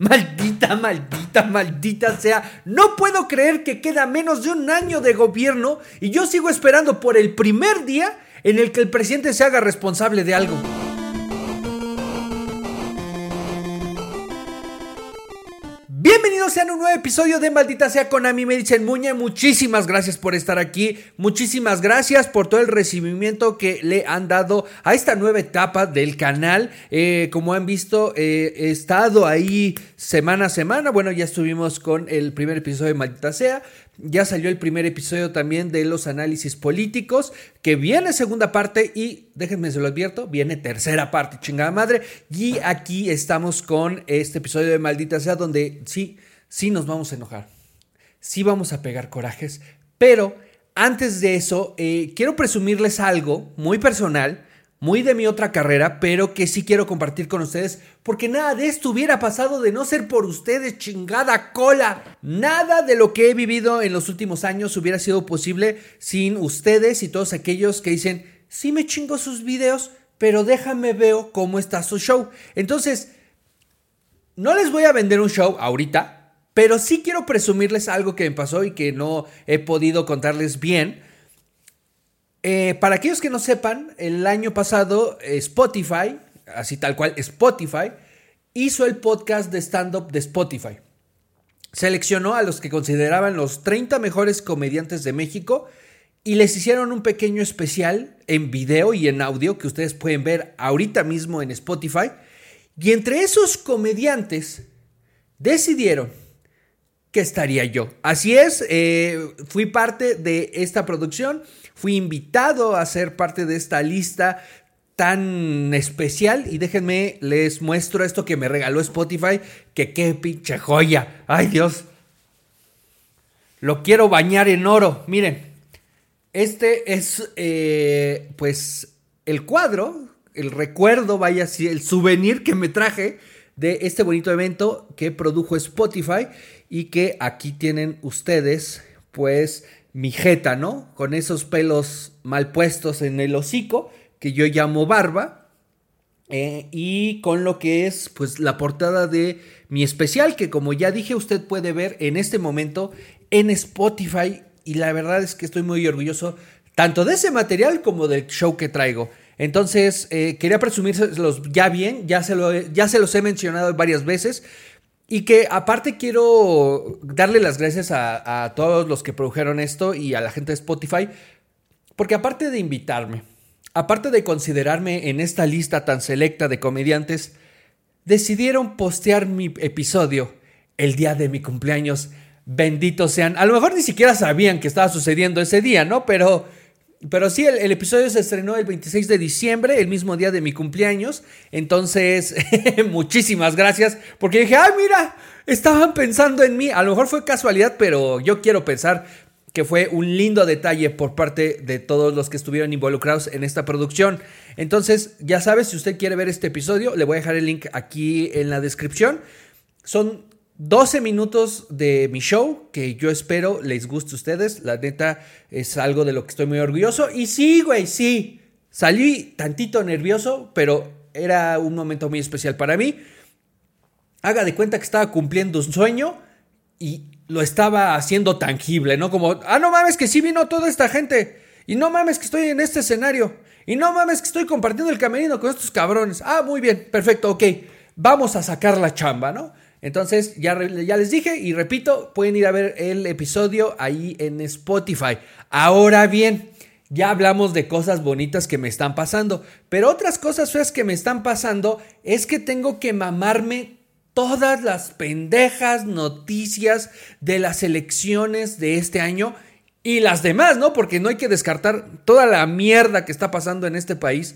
Maldita, maldita, maldita sea. No puedo creer que queda menos de un año de gobierno y yo sigo esperando por el primer día en el que el presidente se haga responsable de algo. Bienvenidos un nuevo episodio de Maldita sea mí me dicen Muñe. Muchísimas gracias por estar aquí. Muchísimas gracias por todo el recibimiento que le han dado a esta nueva etapa del canal. Eh, como han visto, eh, he estado ahí semana a semana. Bueno, ya estuvimos con el primer episodio de Maldita sea. Ya salió el primer episodio también de los análisis políticos, que viene segunda parte y, déjenme se lo advierto, viene tercera parte, chingada madre. Y aquí estamos con este episodio de Maldita sea, donde sí, sí nos vamos a enojar, sí vamos a pegar corajes, pero antes de eso, eh, quiero presumirles algo muy personal muy de mi otra carrera, pero que sí quiero compartir con ustedes, porque nada de esto hubiera pasado de no ser por ustedes, chingada cola. Nada de lo que he vivido en los últimos años hubiera sido posible sin ustedes y todos aquellos que dicen, sí me chingo sus videos, pero déjame veo cómo está su show. Entonces, no les voy a vender un show ahorita, pero sí quiero presumirles algo que me pasó y que no he podido contarles bien eh, para aquellos que no sepan, el año pasado Spotify, así tal cual Spotify, hizo el podcast de stand-up de Spotify. Seleccionó a los que consideraban los 30 mejores comediantes de México y les hicieron un pequeño especial en video y en audio que ustedes pueden ver ahorita mismo en Spotify. Y entre esos comediantes decidieron que estaría yo. Así es, eh, fui parte de esta producción. Fui invitado a ser parte de esta lista tan especial y déjenme les muestro esto que me regaló Spotify, que qué pinche joya. Ay Dios. Lo quiero bañar en oro. Miren, este es eh, pues el cuadro, el recuerdo, vaya el souvenir que me traje de este bonito evento que produjo Spotify y que aquí tienen ustedes pues mi jeta, ¿no? Con esos pelos mal puestos en el hocico, que yo llamo barba. Eh, y con lo que es pues la portada de mi especial que como ya dije usted puede ver en este momento en Spotify y la verdad es que estoy muy orgulloso tanto de ese material como del show que traigo. Entonces eh, quería presumírselos ya bien, ya se, lo, ya se los he mencionado varias veces. Y que aparte quiero darle las gracias a, todos los que produjeron esto y a la gente de Spotify, porque aparte de invitarme, aparte de considerarme en esta lista tan selecta de comediantes, decidieron postear mi episodio el día de mi cumpleaños. Benditos sean. A lo mejor ni siquiera sabían que estaba sucediendo ese día, ¿no? Pero pero sí, el, episodio se estrenó el 26 de diciembre, el mismo día de mi cumpleaños. Entonces, muchísimas gracias. Porque dije, ay, mira, estaban pensando en mí. A lo mejor fue casualidad, pero yo quiero pensar que fue un lindo detalle por parte de todos los que estuvieron involucrados en esta producción. Entonces, ya sabes, si usted quiere ver este episodio, le voy a dejar el link aquí en la descripción. Son 12 minutos de mi show que yo espero les guste a ustedes. La neta es algo de lo que estoy muy orgulloso. Y sí, güey, sí. Salí tantito nervioso, pero era un momento muy especial para mí. Haga de cuenta que estaba cumpliendo un sueño y lo estaba haciendo tangible, ¿no? Como, ah, no mames que sí vino toda esta gente. Y no mames que estoy en este escenario. Y no mames que estoy compartiendo el camerino con estos cabrones. Ah, muy bien, perfecto, ok. Vamos a sacar la chamba, ¿no? Entonces, ya, ya les dije y repito, pueden ir a ver el episodio ahí en Spotify. Ahora bien, ya hablamos de cosas bonitas que me están pasando, pero otras cosas feas que me están pasando es que tengo que mamarme todas las pendejas noticias de las elecciones de este año y las demás, ¿no? Porque no hay que descartar toda la mierda que está pasando en este país.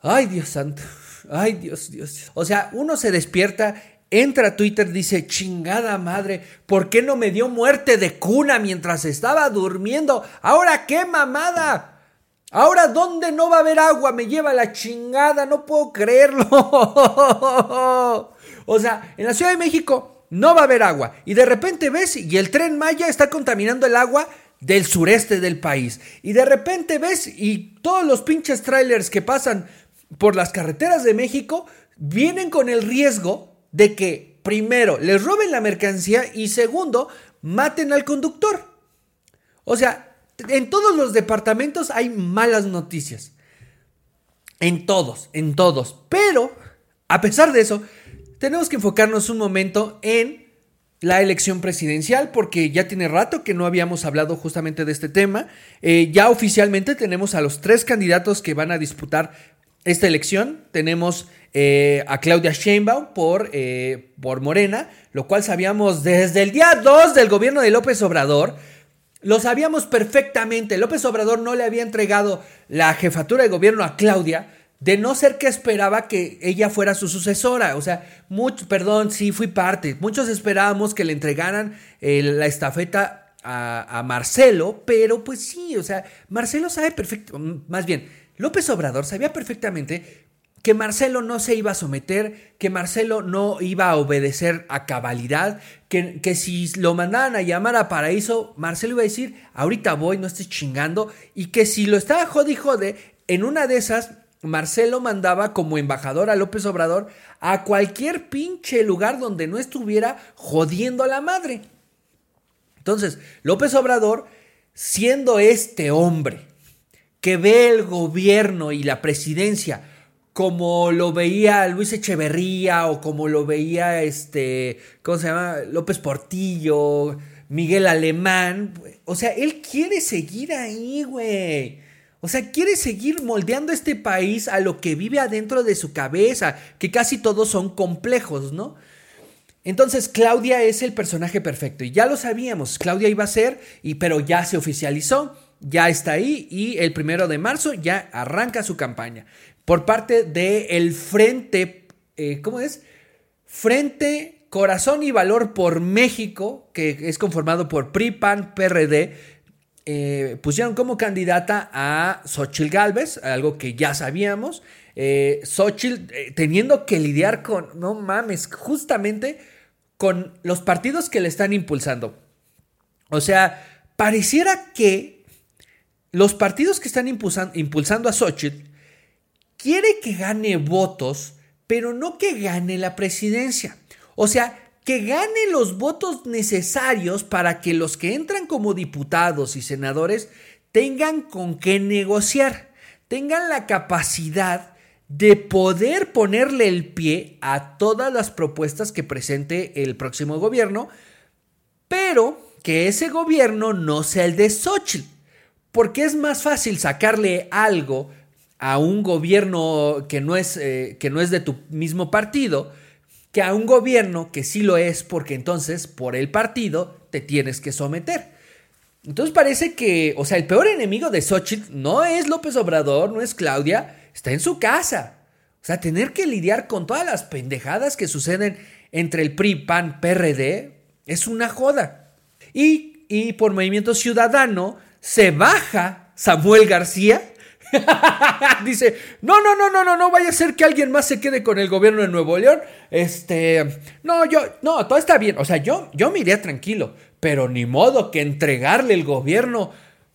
Ay, Dios santo. Ay, Dios, Dios. O sea, uno se despierta entra a Twitter, dice, chingada madre, ¿por qué no me dio muerte de cuna mientras estaba durmiendo? Ahora qué mamada. Ahora, ¿dónde no va a haber agua? Me lleva la chingada, no puedo creerlo. o sea, en la Ciudad de México no va a haber agua. Y de repente ves, y el tren Maya está contaminando el agua del sureste del país. Y de repente ves, y todos los pinches trailers que pasan por las carreteras de México vienen con el riesgo de que primero, les roben la mercancía y segundo, maten al conductor. O sea, en todos los departamentos hay malas noticias. En todos, en todos. Pero, a pesar de eso, tenemos que enfocarnos un momento en la elección presidencial, porque ya tiene rato que no habíamos hablado justamente de este tema. Eh, ya oficialmente tenemos a los tres candidatos que van a disputar esta elección. Tenemos eh, a Claudia Sheinbaum por, eh, por Morena, lo cual sabíamos desde el día 2 del gobierno de López Obrador. Lo sabíamos perfectamente. López Obrador no le había entregado la jefatura de gobierno a Claudia de no ser que esperaba que ella fuera su sucesora. O sea, mucho, perdón, sí fui parte. Muchos esperábamos que le entregaran eh, la estafeta a, a, Marcelo, pero pues sí, o sea, Marcelo sabe perfecto, más bien, López Obrador sabía perfectamente que Marcelo no se iba a someter, que Marcelo no iba a obedecer a cabalidad, que, que, si lo mandaban a llamar a Paraíso, Marcelo iba a decir, ahorita voy, no estés chingando, y que si lo estaba jode y jode, en una de esas Marcelo mandaba como embajador a López Obrador a cualquier pinche lugar donde no estuviera jodiendo a la madre. Entonces, López Obrador, siendo este hombre que ve el gobierno y la presidencia como lo veía Luis Echeverría o como lo veía este, ¿cómo se llama? López Portillo, Miguel Alemán, o sea, él quiere seguir ahí, güey. O sea, quiere seguir moldeando este país a lo que vive adentro de su cabeza, que casi todos son complejos, ¿no? Entonces Claudia es el personaje perfecto y ya lo sabíamos, Claudia iba a ser, y, pero ya se oficializó, ya está ahí y el primero de marzo ya arranca su campaña por parte del el Frente, eh, ¿cómo es? Frente Corazón y Valor por México, que es conformado por PRI, PAN, PRD, eh, pusieron como candidata a Xochitl Galvez, algo que ya sabíamos. Eh, eh, teniendo que lidiar con, no mames, justamente con los partidos que le están impulsando. O sea, pareciera que los partidos que están impulsando a Xochitl quiere que gane votos, pero no que gane la presidencia. O sea, que gane los votos necesarios para que los que entran como diputados y senadores tengan con qué negociar, tengan la capacidad de poder ponerle el pie a todas las propuestas que presente el próximo gobierno, pero que ese gobierno no sea el de Xochitl, porque es más fácil sacarle algo a un gobierno que no es, eh, que no es de tu mismo partido, que a un gobierno que sí lo es porque entonces por el partido te tienes que someter. Entonces parece que, o sea, el peor enemigo de Xochitl no es López Obrador, no es Claudia, está en su casa. O sea, tener que lidiar con todas las pendejadas que suceden entre el PRI, PAN, PRD es una joda. Y, y por Movimiento Ciudadano se baja Samuel García Dice, no, no, no, no, no, no vaya a ser que alguien más se quede con el gobierno de Nuevo León. Este, no, yo, no, todo está bien. O sea, yo, yo me iría tranquilo, pero ni modo que entregarle el gobierno,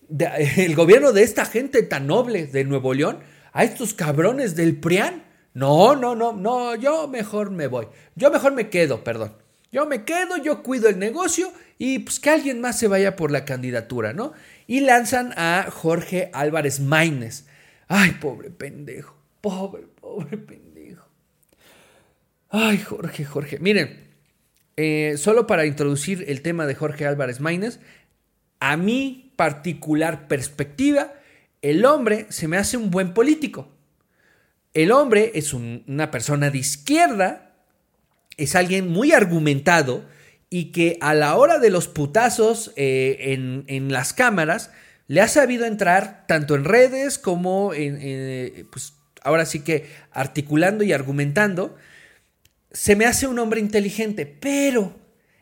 el gobierno de esta gente tan noble de Nuevo León a estos cabrones del PRIAN. No, no, no, no, yo mejor me voy. Yo mejor me quedo, perdón. Yo me quedo, yo cuido el negocio y pues que alguien más se vaya por la candidatura, ¿no? Y lanzan a Jorge Álvarez Maínez. Ay, pobre pendejo, pobre, pobre pendejo. Ay, Jorge, Jorge. Miren, eh, solo para introducir el tema de Jorge Álvarez Maínez, a mi particular perspectiva, el hombre se me hace un buen político. El hombre es una persona de izquierda, es alguien muy argumentado, y que a la hora de los putazos eh, en, las cámaras le ha sabido entrar tanto en redes como en, eh, pues ahora sí que articulando y argumentando. Se me hace un hombre inteligente, pero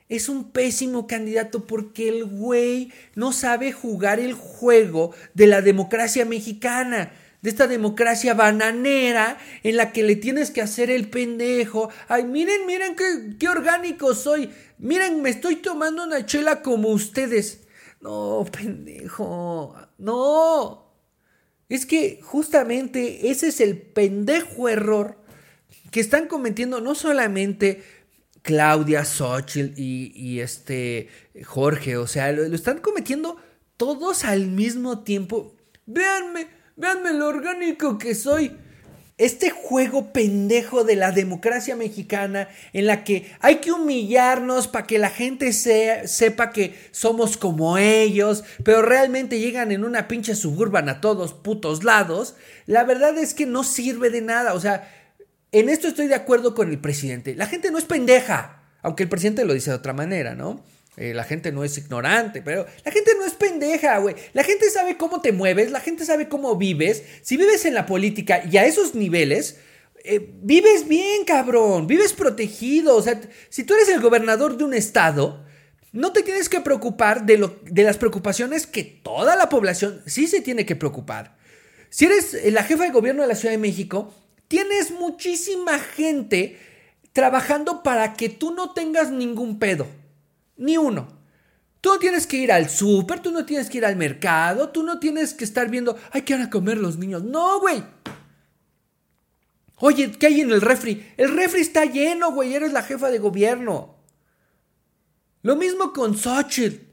es un pésimo candidato porque el güey no sabe jugar el juego de la democracia mexicana de esta democracia bananera en la que le tienes que hacer el pendejo. Ay, miren, miren qué, qué orgánico soy. Miren, me estoy tomando una chela como ustedes. No, pendejo. No. Es que justamente ese es el pendejo error que están cometiendo no solamente Claudia, Xochitl y, este Jorge. O sea, lo, están cometiendo todos al mismo tiempo. Véanme, véanme lo orgánico que soy. Este juego pendejo de la democracia mexicana en la que hay que humillarnos para que la gente sepa que somos como ellos, pero realmente llegan en una pinche suburban a todos putos lados, la verdad es que no sirve de nada. O sea, en esto estoy de acuerdo con el presidente. La gente no es pendeja, aunque el presidente lo dice de otra manera, ¿no? Eh, la gente no es ignorante, pero la gente no es pendeja, güey. La gente sabe cómo te mueves, la gente sabe cómo vives. Si vives en la política y a esos niveles, eh, vives bien, cabrón. Vives protegido. O sea, si tú eres el gobernador de un estado, no te tienes que preocupar de, lo, de las preocupaciones que toda la población sí se tiene que preocupar. Si eres la jefa de gobierno de la Ciudad de México, tienes muchísima gente trabajando para que tú no tengas ningún pedo. Ni uno. Tú no tienes que ir al súper, tú no tienes que ir al mercado, tú no tienes que estar viendo, ay, ¿qué van a comer los niños? No, güey. Oye, ¿qué hay en el refri? El refri está lleno, güey, eres la jefa de gobierno. Lo mismo con Xochitl.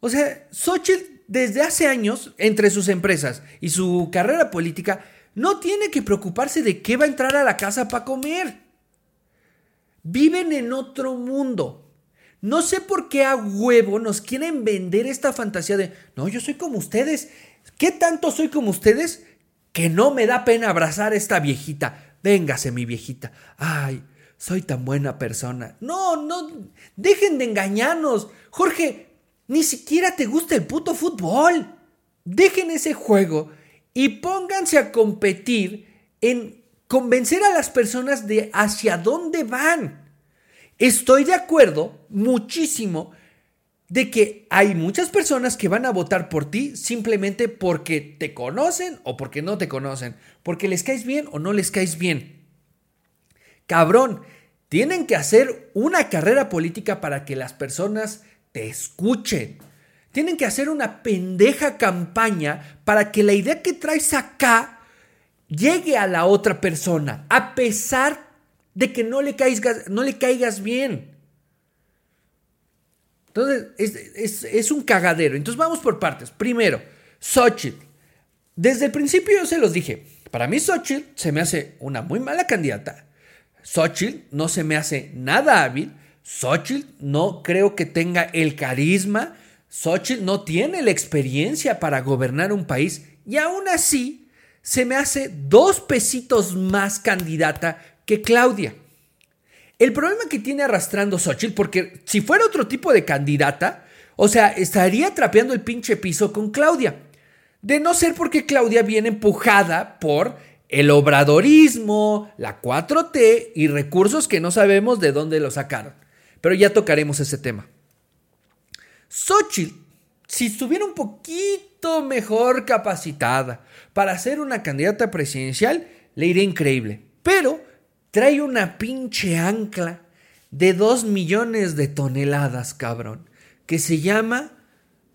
O sea, Xochitl desde hace años, entre sus empresas y su carrera política, no tiene que preocuparse de qué va a entrar a la casa para comer. Viven en otro mundo. No sé por qué a huevo nos quieren vender esta fantasía de, no, yo soy como ustedes. ¿Qué tanto soy como ustedes? Que no me da pena abrazar a esta viejita. Véngase, mi viejita. Ay, soy tan buena persona. No, no, dejen de engañarnos. Jorge, ni siquiera te gusta el puto fútbol. Dejen ese juego y pónganse a competir en convencer a las personas de hacia dónde van. Estoy de acuerdo muchísimo de que hay muchas personas que van a votar por ti simplemente porque te conocen o porque no te conocen, porque les caes bien o no les caes bien. Cabrón, tienen que hacer una carrera política para que las personas te escuchen. Tienen que hacer una pendeja campaña para que la idea que traes acá llegue a la otra persona, a pesar de que no le caigas, no le caigas bien. Entonces, es, un cagadero. Entonces, vamos por partes. Primero, Xochitl. Desde el principio yo se los dije. Para mí, Xochitl se me hace una muy mala candidata. Xochitl no se me hace nada hábil. Xochitl no creo que tenga el carisma. Xochitl no tiene la experiencia para gobernar un país. Y aún así, se me hace dos pesitos más candidata que Claudia. El problema que tiene arrastrando Xochitl, porque si fuera otro tipo de candidata, o sea, estaría trapeando el pinche piso con Claudia. De no ser porque Claudia viene empujada por el obradorismo, la 4T y recursos que no sabemos de dónde lo sacaron. Pero ya tocaremos ese tema. Xochitl, si estuviera un poquito mejor capacitada para ser una candidata presidencial, le iría increíble. Pero trae una pinche ancla de dos millones de toneladas, cabrón, que se llama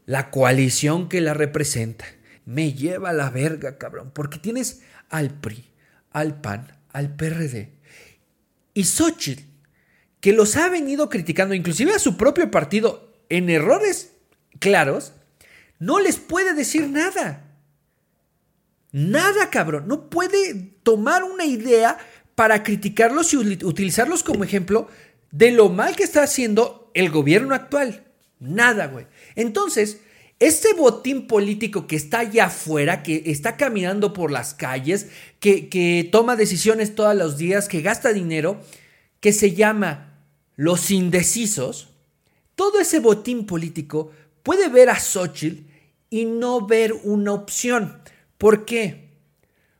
la coalición que la representa. Me lleva a la verga, cabrón, porque tienes al PRI, al PAN, al PRD y Xochitl, que los ha venido criticando, inclusive a su propio partido, en errores claros, no les puede decir nada. Nada, cabrón. No puede tomar una idea para criticarlos y utilizarlos como ejemplo de lo mal que está haciendo el gobierno actual. Nada, güey. Entonces, este botín político que está allá afuera, que está caminando por las calles, que, que toma decisiones todos los días, que gasta dinero, que se llama los indecisos, todo ese botín político puede ver a Xochitl y no ver una opción. ¿Por qué?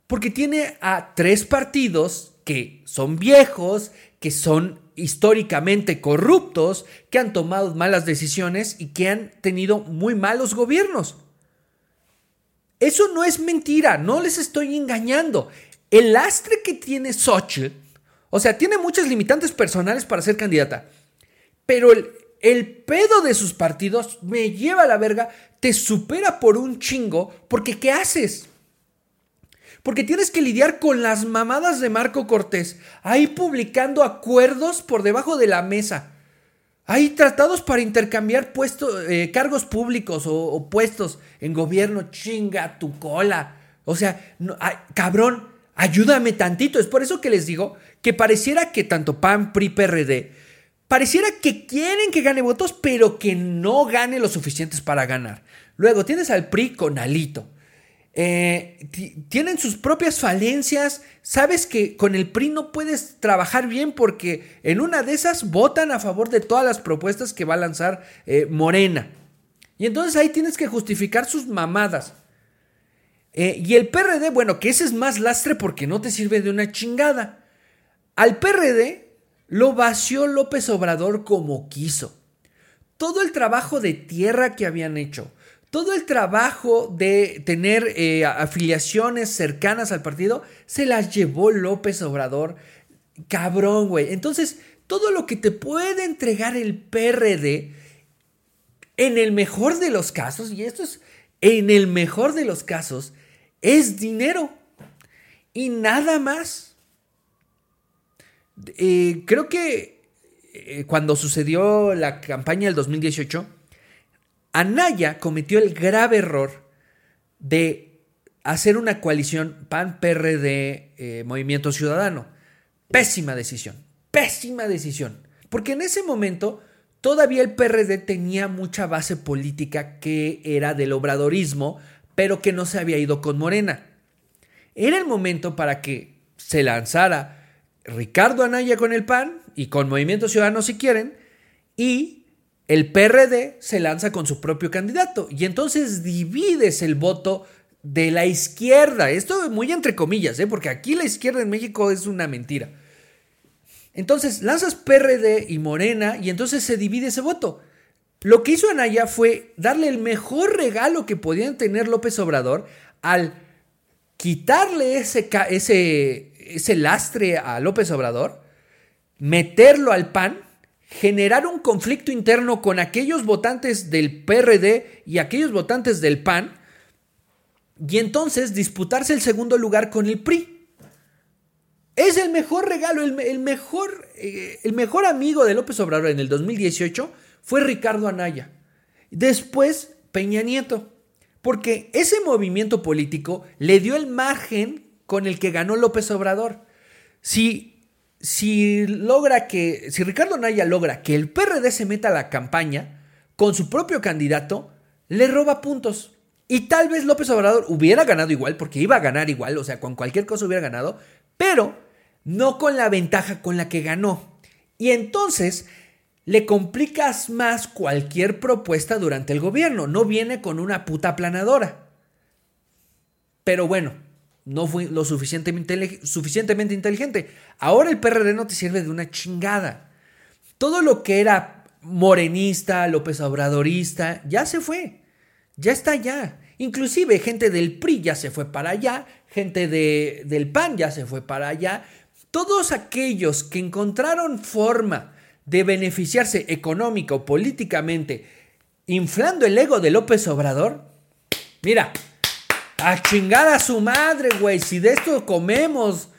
Porque tiene a tres partidos que son viejos, que son históricamente corruptos, que han tomado malas decisiones y que han tenido muy malos gobiernos. Eso no es mentira, no les estoy engañando. El lastre que tiene Xochitl, o sea, tiene muchas limitantes personales para ser candidata, pero el, el pedo de sus partidos me lleva a la verga, te supera por un chingo, porque ¿qué haces? Porque tienes que lidiar con las mamadas de Marco Cortés, ahí publicando acuerdos por debajo de la mesa. Hay tratados para intercambiar eh, cargos públicos o, puestos en gobierno. Chinga tu cola. O sea, cabrón, ayúdame tantito. Es por eso que les digo que pareciera que tanto PAN, PRI, PRD, pareciera que quieren que gane votos, pero que no gane lo suficientes para ganar. Luego tienes al PRI con Alito. Eh, tienen sus propias falencias. Sabes que con el PRI no puedes trabajar bien porque en una de esas votan a favor de todas las propuestas que va a lanzar eh, Morena. Y entonces ahí tienes que justificar sus mamadas. Eh, y el PRD, bueno, que ese es más lastre porque no te sirve de una chingada. Al PRD lo vació López Obrador como quiso. Todo el trabajo de tierra que habían hecho, todo el trabajo de tener eh, afiliaciones cercanas al partido se las llevó López Obrador. Cabrón, güey. Entonces, todo lo que te puede entregar el PRD, en el mejor de los casos, y esto es en el mejor de los casos, es dinero. Y nada más. Eh, creo que eh, cuando sucedió la campaña del 2018, Anaya cometió el grave error de hacer una coalición PAN-PRD eh, Movimiento Ciudadano. Pésima decisión, pésima decisión. Porque en ese momento todavía el PRD tenía mucha base política que era del obradorismo, pero que no se había ido con Morena. Era el momento para que se lanzara Ricardo Anaya con el PAN y con Movimiento Ciudadano si quieren, y el PRD se lanza con su propio candidato y entonces divides el voto de la izquierda. Esto muy entre comillas, ¿eh? porque aquí la izquierda en México es una mentira. Entonces lanzas PRD y Morena y entonces se divide ese voto. Lo que hizo Anaya fue darle el mejor regalo que podían tener López Obrador al quitarle ese, ese, ese lastre a López Obrador, meterlo al PAN generar un conflicto interno con aquellos votantes del PRD y aquellos votantes del PAN y entonces disputarse el segundo lugar con el PRI. Es el mejor regalo, el, mejor, eh, el mejor amigo de López Obrador en el 2018 fue Ricardo Anaya. Después Peña Nieto. Porque ese movimiento político le dio el margen con el que ganó López Obrador. Si si logra que, si Ricardo Naya logra que el PRD se meta a la campaña con su propio candidato, le roba puntos. Y tal vez López Obrador hubiera ganado igual, porque iba a ganar igual, o sea, con cualquier cosa hubiera ganado, pero no con la ventaja con la que ganó. Y entonces le complicas más cualquier propuesta durante el gobierno, no viene con una puta planadora. Pero bueno, no fue lo suficientemente, suficientemente inteligente. Ahora el PRD no te sirve de una chingada. Todo lo que era morenista, López Obradorista, ya se fue. Ya está allá. Inclusive gente del PRI ya se fue para allá, gente de, del PAN ya se fue para allá. Todos aquellos que encontraron forma de beneficiarse económica o políticamente inflando el ego de López Obrador, mira, a chingar a su madre, güey. Si de esto comemos.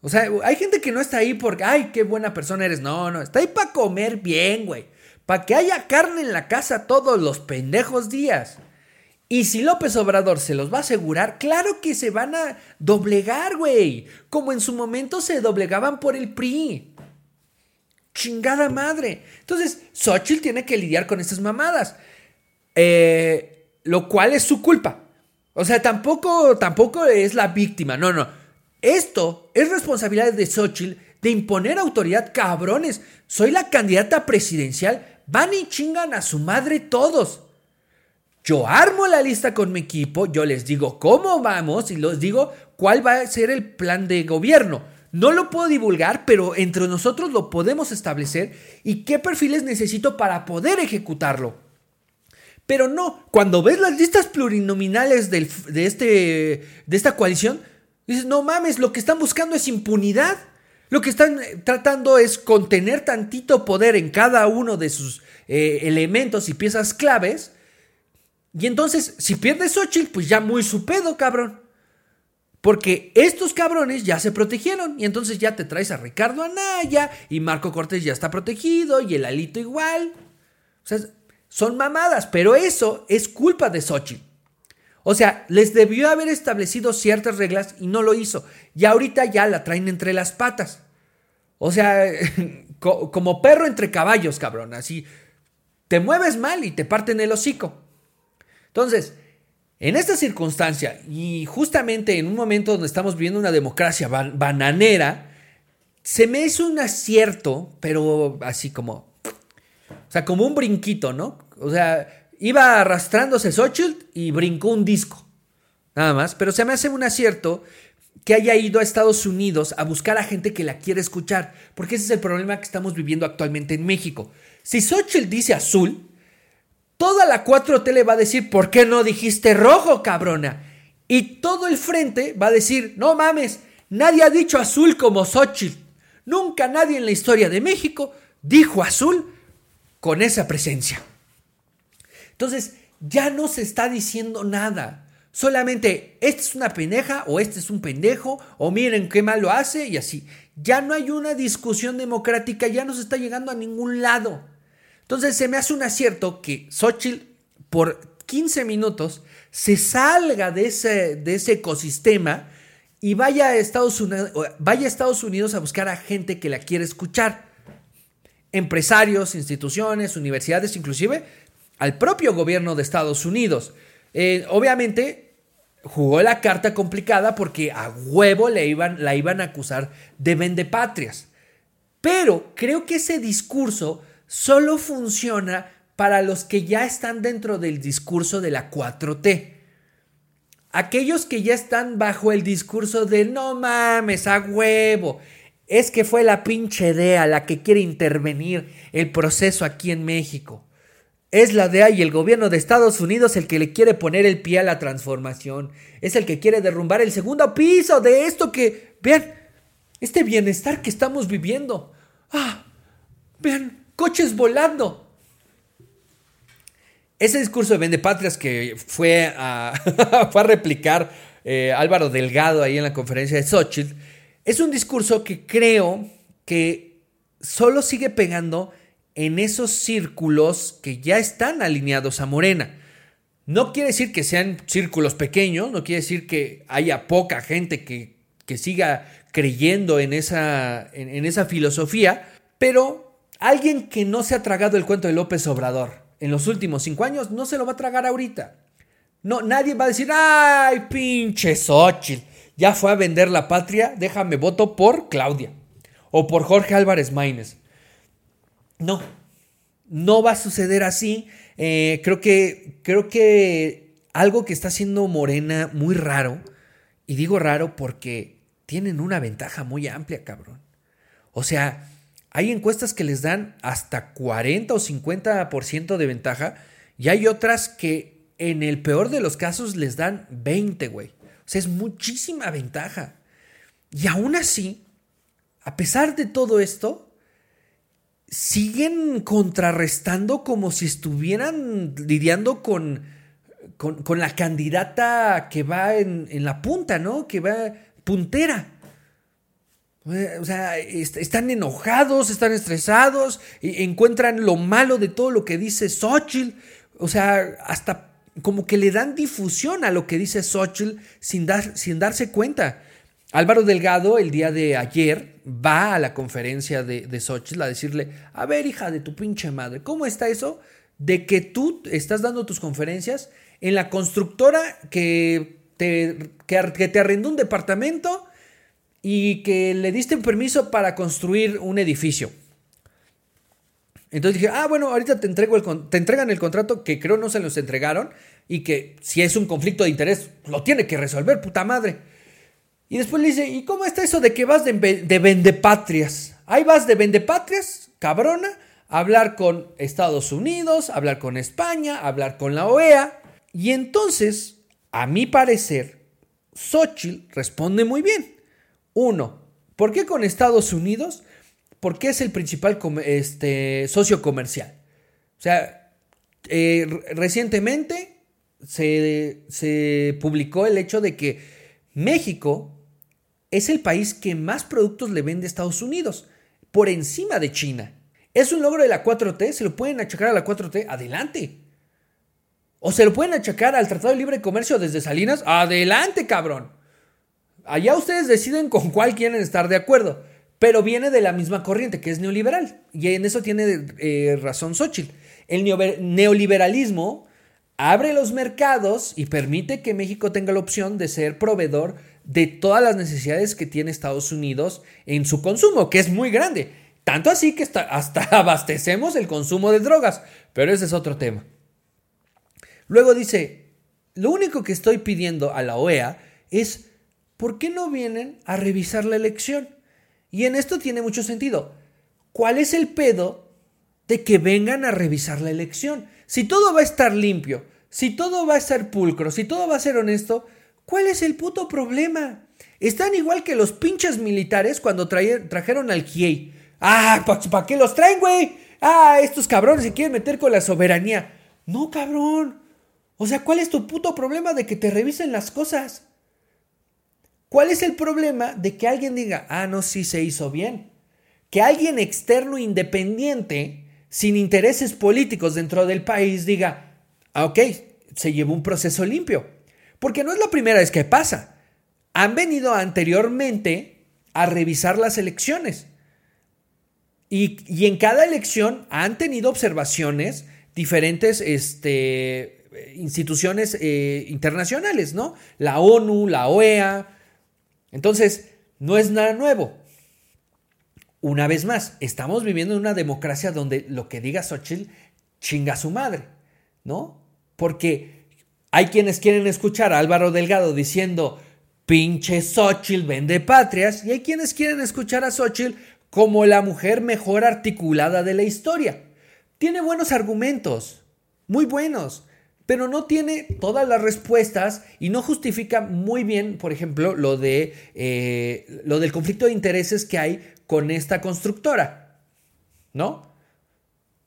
O sea, hay gente que no está ahí porque, ay, qué buena persona eres. No, no, está ahí para comer bien, güey. Para que haya carne en la casa todos los pendejos días. Y si López Obrador se los va a asegurar, claro que se van a doblegar, güey. Como en su momento se doblegaban por el PRI. Chingada madre. Entonces, Xochitl tiene que lidiar con estas mamadas. Eh, lo cual es su culpa. O sea, tampoco, tampoco es la víctima, no, no. Esto es responsabilidad de Xochitl de imponer autoridad, cabrones. Soy la candidata presidencial, van y chingan a su madre todos. Yo armo la lista con mi equipo, yo les digo cómo vamos y les digo cuál va a ser el plan de gobierno. No lo puedo divulgar, pero entre nosotros lo podemos establecer y qué perfiles necesito para poder ejecutarlo. Pero no, cuando ves las listas plurinominales de, este, de esta coalición, dices, no mames, lo que están buscando es impunidad. Lo que están eh, tratando es contener tantito poder en cada uno de sus eh, elementos y piezas claves. Y entonces, si pierdes Xochitl, pues ya muy su pedo, cabrón. Porque estos cabrones ya se protegieron y entonces ya te traes a Ricardo Anaya y Marco Cortés ya está protegido y el Alito igual. O sea, son mamadas, pero eso es culpa de Xochitl. O sea, les debió haber establecido ciertas reglas y no lo hizo. Y ahorita ya la traen entre las patas. O sea, como perro entre caballos, cabrón. Así, te mueves mal y te parten el hocico. Entonces, en esta circunstancia y justamente en un momento donde estamos viviendo una democracia bananera, se me hizo un acierto, pero así como, sea, como un brinquito, ¿no? O sea, iba arrastrándose Xochitl y brincó un disco, nada más, pero se me hace un acierto que haya ido a Estados Unidos a buscar a gente que la quiere escuchar, porque ese es el problema que estamos viviendo actualmente en México. Si Xochitl dice azul, Toda la 4T le va a decir, ¿por qué no dijiste rojo, cabrona? Y todo el frente va a decir, no mames, nadie ha dicho azul como Xochitl. Nunca nadie en la historia de México dijo azul con esa presencia. Entonces, ya no se está diciendo nada. Solamente, esta es una pendeja o este es un pendejo o miren qué mal lo hace y así. Ya no hay una discusión democrática, ya no se está llegando a ningún lado. Entonces se me hace un acierto que Xochitl por 15 minutos se salga de ese, de ese ecosistema y vaya a, Estados Unidos, vaya a Estados Unidos a buscar a gente que la quiere escuchar. Empresarios, instituciones, universidades, inclusive al propio gobierno de Estados Unidos. Eh, obviamente jugó la carta complicada porque a huevo le iban, la iban a acusar de vendepatrias. Pero creo que ese discurso solo funciona para los que ya están dentro del discurso de la 4T. Aquellos que ya están bajo el discurso de no mames, a huevo, es que fue la pinche DEA la que quiere intervenir el proceso aquí en México. Es la DEA y el gobierno de Estados Unidos el que le quiere poner el pie a la transformación. Es el que quiere derrumbar el segundo piso de esto que... Vean, este bienestar que estamos viviendo. Ah, vean, coches volando. Ese discurso de Vendepatrias que fue a, fue a replicar eh, Álvaro Delgado ahí en la conferencia de Xochitl, es un discurso que creo que solo sigue pegando en esos círculos que ya están alineados a Morena. No quiere decir que sean círculos pequeños, no quiere decir que haya poca gente que, siga creyendo en esa, en esa filosofía, pero Alguien que no se ha tragado el cuento de López Obrador en los últimos cinco años no se lo va a tragar ahorita. No, nadie va a decir, ay, pinche Xochitl, ya fue a vender la patria, déjame voto por Claudia o por Jorge Álvarez Maínez. No, no va a suceder así. Eh, creo, que, creo que algo que está haciendo Morena muy raro, y digo raro porque tienen una ventaja muy amplia, cabrón. O sea, hay encuestas que les dan hasta 40 o 50% de ventaja y hay otras que en el peor de los casos les dan 20, güey. Es muchísima ventaja. Y aún así, a pesar de todo esto, siguen contrarrestando como si estuvieran lidiando con, con, la candidata que va en, la punta, ¿no? Que va puntera. O sea, están enojados, están estresados, encuentran lo malo de todo lo que dice Xochitl. O sea, hasta como que le dan difusión a lo que dice Xochitl sin, dar, sin darse cuenta. Álvaro Delgado el día de ayer va a la conferencia de, de Xochitl a decirle, a ver hija de tu pinche madre, ¿cómo está eso de que tú estás dando tus conferencias en la constructora que te, que, te arrendó un departamento? y que le diste permiso para construir un edificio. Entonces dije, ah, bueno, ahorita te, entregan el contrato que creo no se los entregaron y que si es un conflicto de interés, lo tiene que resolver, puta madre. Y después le dice, ¿y cómo está eso de que vas de, de vendepatrias? Ahí vas de vendepatrias, cabrona, a hablar con Estados Unidos, a hablar con España, a hablar con la OEA. Y entonces, a mi parecer, Xochitl responde muy bien. Uno, ¿por qué con Estados Unidos? Porque es el principal este, socio comercial. O sea, eh, recientemente se, publicó el hecho de que México es el país que más productos le vende a Estados Unidos, por encima de China. ¿Es un logro de la 4T? ¿Se lo pueden achacar a la 4T? Adelante. ¿O se lo pueden achacar al Tratado de Libre Comercio desde Salinas? Adelante, cabrón. Allá ustedes deciden con cuál quieren estar de acuerdo. Pero viene de la misma corriente, que es neoliberal. Y en eso tiene eh, razón Xochitl. El neoliberalismo abre los mercados y permite que México tenga la opción de ser proveedor de todas las necesidades que tiene Estados Unidos en su consumo, que es muy grande. Tanto así que hasta abastecemos el consumo de drogas, pero ese es otro tema. Luego dice, lo único que estoy pidiendo a la OEA es, ¿por qué no vienen a revisar la elección? Y en esto tiene mucho sentido. ¿Cuál es el pedo de que vengan a revisar la elección? Si todo va a estar limpio, si todo va a estar pulcro, si todo va a ser honesto, ¿cuál es el puto problema? Están igual que los pinches militares cuando trajeron al Kiei. Ah, ¿para qué los traen, güey? Ah, estos cabrones se quieren meter con la soberanía. No, cabrón. O sea, ¿cuál es tu puto problema de que te revisen las cosas? ¿Cuál es el problema de que alguien diga, ah, no, sí se hizo bien? Que alguien externo independiente, sin intereses políticos dentro del país, diga, ah, ok, se llevó un proceso limpio. Porque no es la primera vez que pasa. Han venido anteriormente a revisar las elecciones. Y, en cada elección han tenido observaciones diferentes este, instituciones eh, internacionales, ¿no? La ONU, la OEA. Entonces, no es nada nuevo. Una vez más, estamos viviendo en una democracia donde lo que diga Xochitl chinga a su madre, ¿no? Porque hay quienes quieren escuchar a Álvaro Delgado diciendo, pinche Xochitl vende patrias, y hay quienes quieren escuchar a Xochitl como la mujer mejor articulada de la historia. Tiene buenos argumentos, muy buenos, pero no tiene todas las respuestas y no justifica muy bien, por ejemplo, lo, de, eh, lo del conflicto de intereses que hay con esta constructora, ¿no?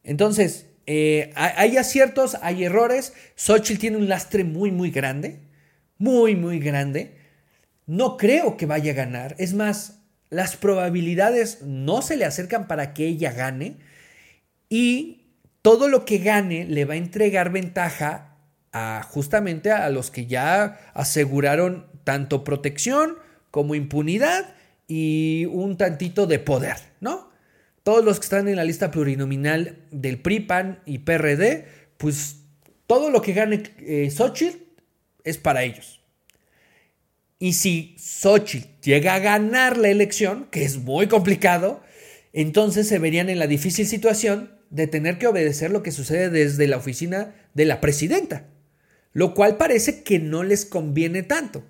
Entonces, eh, hay aciertos, hay errores. Xochitl tiene un lastre muy, muy grande, muy, muy grande. No creo que vaya a ganar. Es más, las probabilidades no se le acercan para que ella gane y todo lo que gane le va a entregar ventaja a justamente a los que ya aseguraron tanto protección como impunidad y un tantito de poder, ¿no? Todos los que están en la lista plurinominal del PRIPAN y PRD, pues todo lo que gane eh, Xochitl es para ellos. Y si Xochitl llega a ganar la elección, que es muy complicado, entonces se verían en la difícil situación de tener que obedecer lo que sucede desde la oficina de la presidenta, lo cual parece que no les conviene tanto.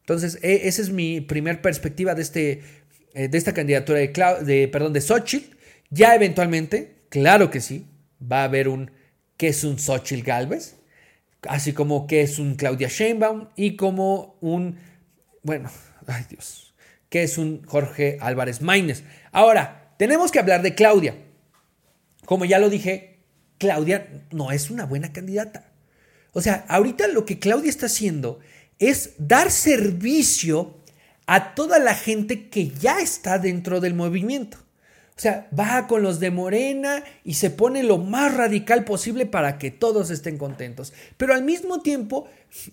Entonces, e, esa es mi primer perspectiva de, este, eh, de esta candidatura de, de, Xochitl. Ya eventualmente, claro que sí, va a haber un que es un Xochitl Galvez, así como que es un Claudia Sheinbaum y como un bueno, ay Dios, que es un Jorge Álvarez Maínez. Ahora, tenemos que hablar de Claudia. Como ya lo dije, Claudia no es una buena candidata. O sea, ahorita lo que Claudia está haciendo es dar servicio a toda la gente que ya está dentro del movimiento. O sea, va con los de Morena y se pone lo más radical posible para que todos estén contentos. Pero al mismo tiempo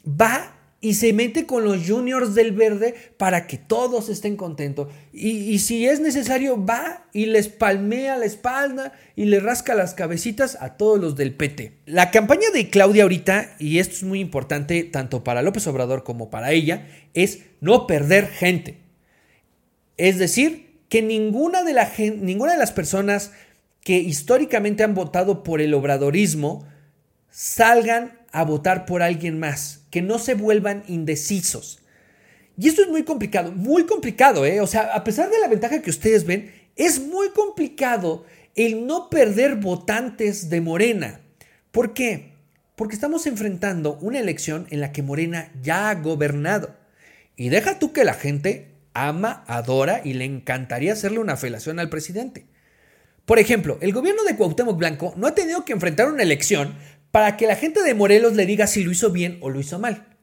va y se mete con los juniors del verde para que todos estén contentos. Y, si es necesario, va y les palmea la espalda y le rasca las cabecitas a todos los del PT. La campaña de Claudia ahorita, y esto es muy importante tanto para López Obrador como para ella, es no perder gente. Es decir, que ninguna de, ninguna de las personas que históricamente han votado por el obradorismo salgan a votar por alguien más, que no se vuelvan indecisos. Y esto es muy complicado, muy complicado, ¿eh? O sea, a pesar de la ventaja que ustedes ven, es muy complicado el no perder votantes de Morena. ¿Por qué? Porque estamos enfrentando una elección en la que Morena ya ha gobernado. Y deja tú que la gente ama, adora y le encantaría hacerle una felación al presidente. Por ejemplo, el gobierno de Cuauhtémoc Blanco no ha tenido que enfrentar una elección para que la gente de Morelos le diga si lo hizo bien o lo hizo mal.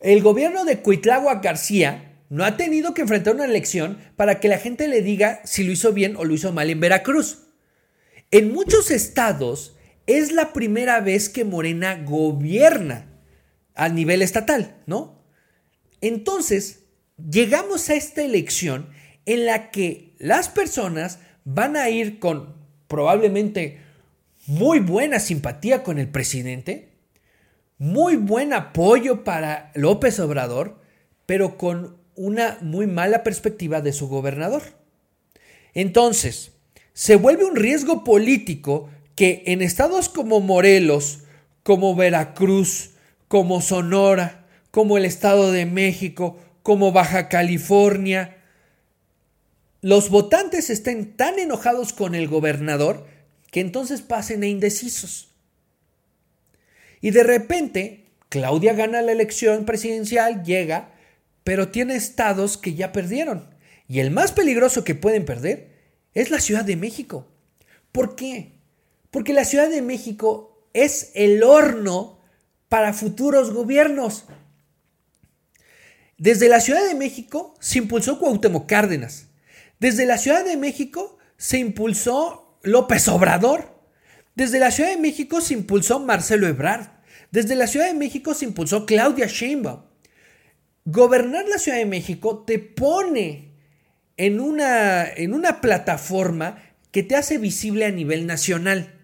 el gobierno de Cuitlagua García no ha tenido que enfrentar una elección para que la gente le diga si lo hizo bien o lo hizo mal en Veracruz. En muchos estados es la primera vez que Morena gobierna a nivel estatal, ¿no? Entonces, llegamos a esta elección en la que las personas van a ir con probablemente muy buena simpatía con el presidente, muy buen apoyo para López Obrador, pero con una muy mala perspectiva de su gobernador. Entonces, se vuelve un riesgo político que en estados como Morelos, como Veracruz, como Sonora, como el Estado de México, como Baja California, los votantes estén tan enojados con el gobernador que entonces pasen a indecisos. Y de repente, Claudia gana la elección presidencial, llega, pero tiene estados que ya perdieron. Y el más peligroso que pueden perder es la Ciudad de México. ¿Por qué? Porque la Ciudad de México es el horno para futuros gobiernos. Desde la Ciudad de México se impulsó Cuauhtémoc Cárdenas. Desde la Ciudad de México se impulsó López Obrador. Desde la Ciudad de México se impulsó Marcelo Ebrard. Desde la Ciudad de México se impulsó Claudia Sheinbaum. Gobernar la Ciudad de México te pone en una, en una plataforma que te hace visible a nivel nacional.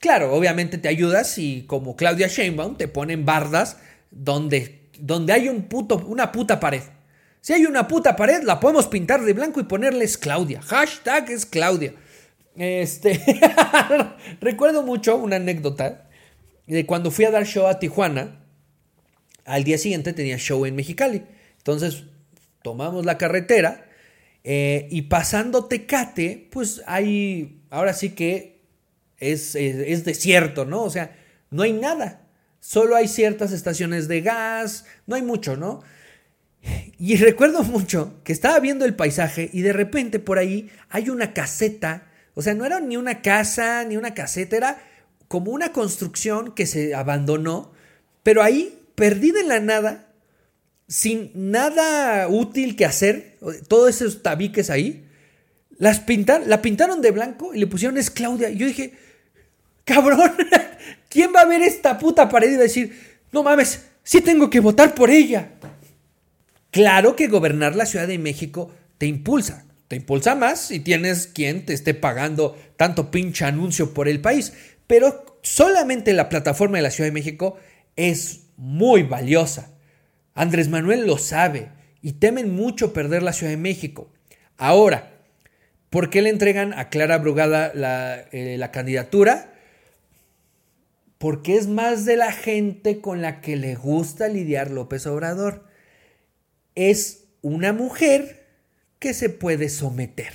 Claro, obviamente te ayudas y como Claudia Sheinbaum te ponen bardas donde, donde hay un puto, una puta pared. Si hay una puta pared, la podemos pintar de blanco y ponerles Claudia. Hashtag es Claudia. Este. Recuerdo mucho una anécdota de cuando fui a dar show a Tijuana. Al día siguiente tenía show en Mexicali. Entonces tomamos la carretera eh, y pasando Tecate, pues hay. Ahora sí que es, es desierto, ¿no? O sea, no hay nada. Solo hay ciertas estaciones de gas, no hay mucho, ¿no? Y recuerdo mucho que estaba viendo el paisaje y de repente por ahí hay una caseta, o sea, no era ni una casa ni una caseta, era como una construcción que se abandonó, pero ahí, perdida en la nada, sin nada útil que hacer, todos esos tabiques ahí, las la pintaron de blanco y le pusieron es Claudia. Y yo dije, cabrón, ¿quién va a ver esta puta pared y va a decir, no mames, sí tengo que votar por ella? Claro que gobernar la Ciudad de México te impulsa, te impulsa más si tienes quien te esté pagando tanto pinche anuncio por el país, pero solamente la plataforma de la Ciudad de México es muy valiosa. Andrés Manuel lo sabe y temen mucho perder la Ciudad de México. Ahora, ¿por qué le entregan a Clara Brugada la, eh, la candidatura? Porque es más de la gente con la que le gusta lidiar López Obrador es una mujer que se puede someter.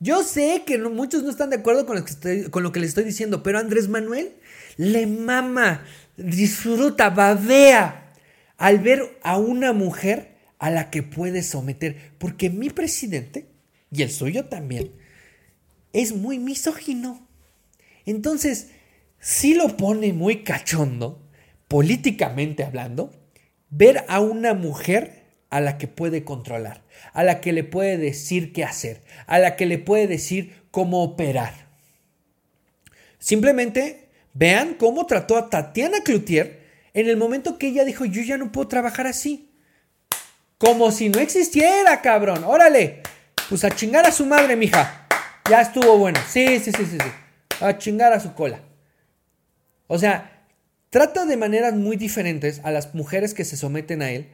Yo sé que muchos no están de acuerdo con lo, que estoy, con lo que les estoy diciendo, pero Andrés Manuel le mama, disfruta, babea al ver a una mujer a la que puede someter. Porque mi presidente, y el suyo también, es muy misógino. Entonces, si lo pone muy cachondo, políticamente hablando, ver a una mujer a la que puede controlar, a la que le puede decir qué hacer, a la que le puede decir cómo operar. Simplemente vean cómo trató a Tatiana Cloutier en el momento que ella dijo, yo ya no puedo trabajar así. Como si no existiera, cabrón. Órale. Pues a chingar a su madre, mija. Ya estuvo bueno. Sí, sí, sí, sí, sí. A chingar a su cola. O sea, Trata de maneras muy diferentes a las mujeres que se someten a él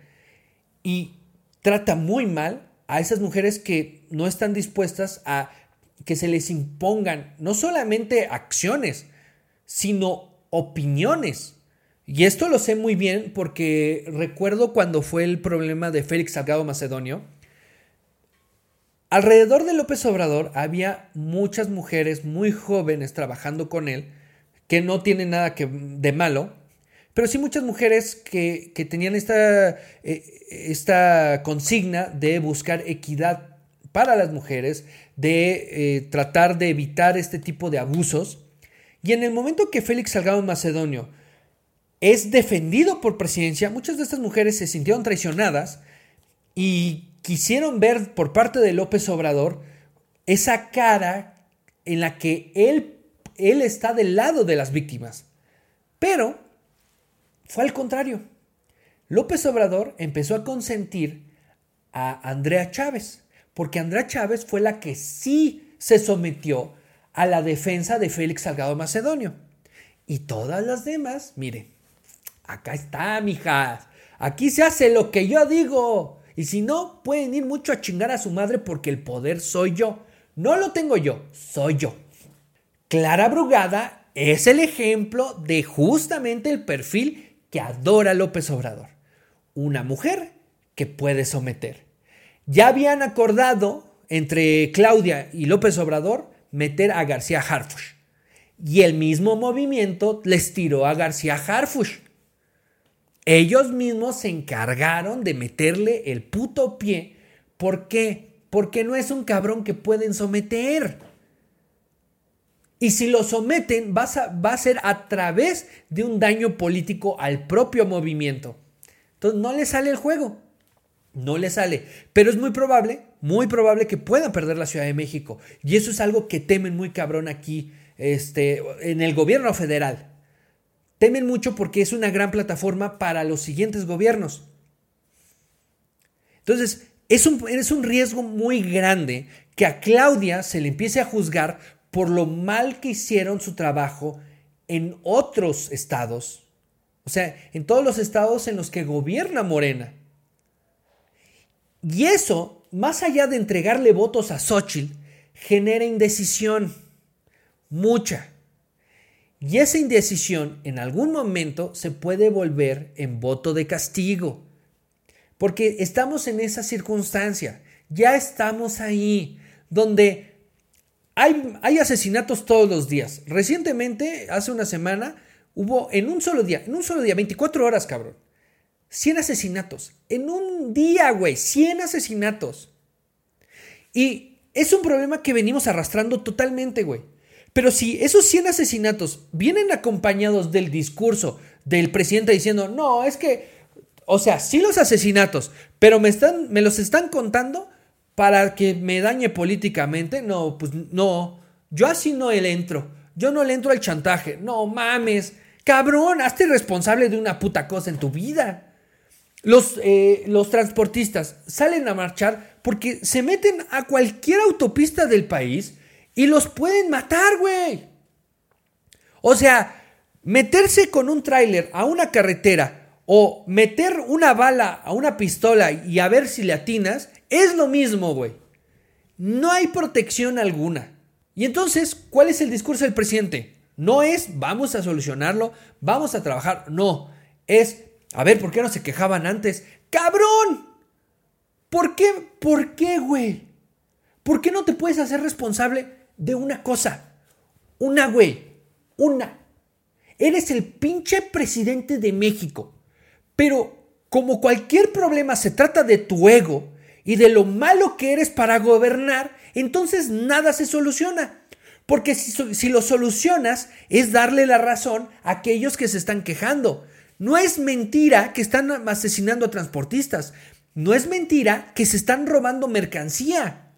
y trata muy mal a esas mujeres que no están dispuestas a que se les impongan no solamente acciones, sino opiniones. Y esto lo sé muy bien porque recuerdo cuando fue el problema de Félix Salgado Macedonio. Alrededor de López Obrador había muchas mujeres muy jóvenes trabajando con él que no tiene nada que, de malo, pero sí muchas mujeres que, tenían esta, eh, esta consigna de buscar equidad para las mujeres, de eh, tratar de evitar este tipo de abusos. Y en el momento que Félix Salgado Macedonio es defendido por presidencia, muchas de estas mujeres se sintieron traicionadas y quisieron ver por parte de López Obrador esa cara en la que él, él está del lado de las víctimas. Pero fue al contrario. López Obrador empezó a consentir a Andrea Chávez, porque Andrea Chávez fue la que sí se sometió a la defensa de Félix Salgado Macedonio. Y todas las demás, miren, acá está, mijas. Aquí se hace lo que yo digo. Y si no, pueden ir mucho a chingar a su madre porque el poder soy yo. No lo tengo yo, soy yo. Clara Brugada es el ejemplo de justamente el perfil que adora López Obrador. Una mujer que puede someter. Ya habían acordado entre Claudia y López Obrador meter a García Harfush. Y el mismo movimiento les tiró a García Harfush. Ellos mismos se encargaron de meterle el puto pie. ¿Por qué? Porque no es un cabrón que pueden someter. Y si lo someten, va a, ser a través de un daño político al propio movimiento. Entonces no le sale el juego. No le sale. Pero es muy probable, muy probable que puedan perder la Ciudad de México. Y eso es algo que temen muy cabrón aquí este, en el gobierno federal. Temen mucho porque es una gran plataforma para los siguientes gobiernos. Entonces, es un, es un riesgo muy grande que a Claudia se le empiece a juzgar por lo mal que hicieron su trabajo en otros estados. O sea, en todos los estados en los que gobierna Morena. Y eso, más allá de entregarle votos a Xochitl, genera indecisión. Mucha. Y esa indecisión en algún momento se puede volver en voto de castigo. Porque estamos en esa circunstancia. Ya estamos ahí, donde hay, asesinatos todos los días. Recientemente, hace una semana, hubo en un solo día, en un solo día, 24 horas, cabrón. 100 asesinatos. En un día, güey. 100 asesinatos. Y es un problema que venimos arrastrando totalmente, güey. Pero si esos 100 asesinatos vienen acompañados del discurso del presidente diciendo, no, es que, o sea, sí los asesinatos, pero me, están, me los están contando para que me dañe políticamente, no, pues no, yo así no le entro, yo no le entro al chantaje, no mames, cabrón, hazte responsable de una puta cosa en tu vida. Los, eh, los transportistas salen a marchar porque se meten a cualquier autopista del país y los pueden matar, güey. O sea, meterse con un tráiler a una carretera o meter una bala a una pistola y a ver si le atinas es lo mismo, güey. No hay protección alguna. Y entonces, ¿cuál es el discurso del presidente? No es vamos a solucionarlo, vamos a trabajar, no, es a ver, ¿por qué no se quejaban antes? ¡Cabrón! ¿Por qué? ¿Por qué, güey? ¿Por qué no te puedes hacer responsable de una cosa? Una, güey. Una. Eres el pinche presidente de México. Pero como cualquier problema se trata de tu ego y de lo malo que eres para gobernar, entonces nada se soluciona. Porque si, lo solucionas es darle la razón a aquellos que se están quejando. No es mentira que están asesinando a transportistas. No es mentira que se están robando mercancía.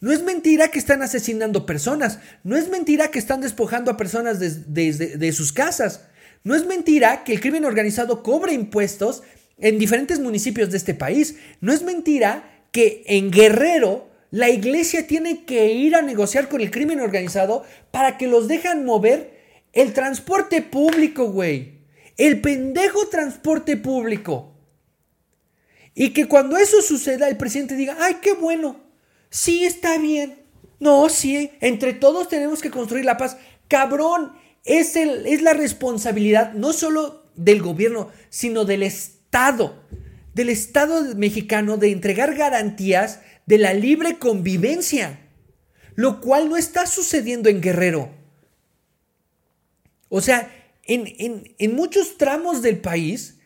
No es mentira que están asesinando personas. No es mentira que están despojando a personas de, sus casas. No es mentira que el crimen organizado cobra impuestos en diferentes municipios de este país. No es mentira que en Guerrero la iglesia tiene que ir a negociar con el crimen organizado para que los dejan mover el transporte público, güey el pendejo transporte público. Y que cuando eso suceda el presidente diga, ay, qué bueno, sí está bien. No, sí, entre todos tenemos que construir la paz. Cabrón, es, el, es la responsabilidad no solo del gobierno, sino del Estado, del Estado mexicano de entregar garantías de la libre convivencia, lo cual no está sucediendo en Guerrero. O sea, en, muchos tramos del país,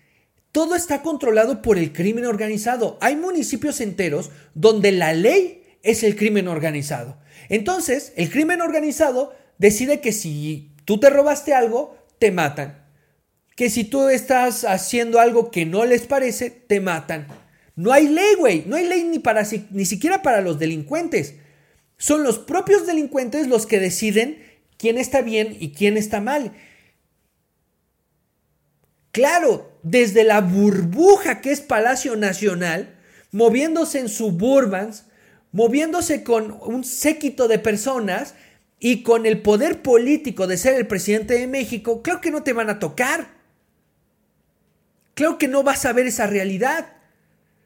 todo está controlado por el crimen organizado. Hay municipios enteros donde la ley es el crimen organizado. Entonces, el crimen organizado decide que si tú te robaste algo, te matan. Que si tú estás haciendo algo que no les parece, te matan. No hay ley, güey. No hay ley ni, para, ni siquiera para los delincuentes. Son los propios delincuentes los que deciden quién está bien y quién está mal. Claro, desde la burbuja que es Palacio Nacional, moviéndose en suburbans, moviéndose con un séquito de personas y con el poder político de ser el presidente de México, creo que no te van a tocar. Creo que no vas a ver esa realidad.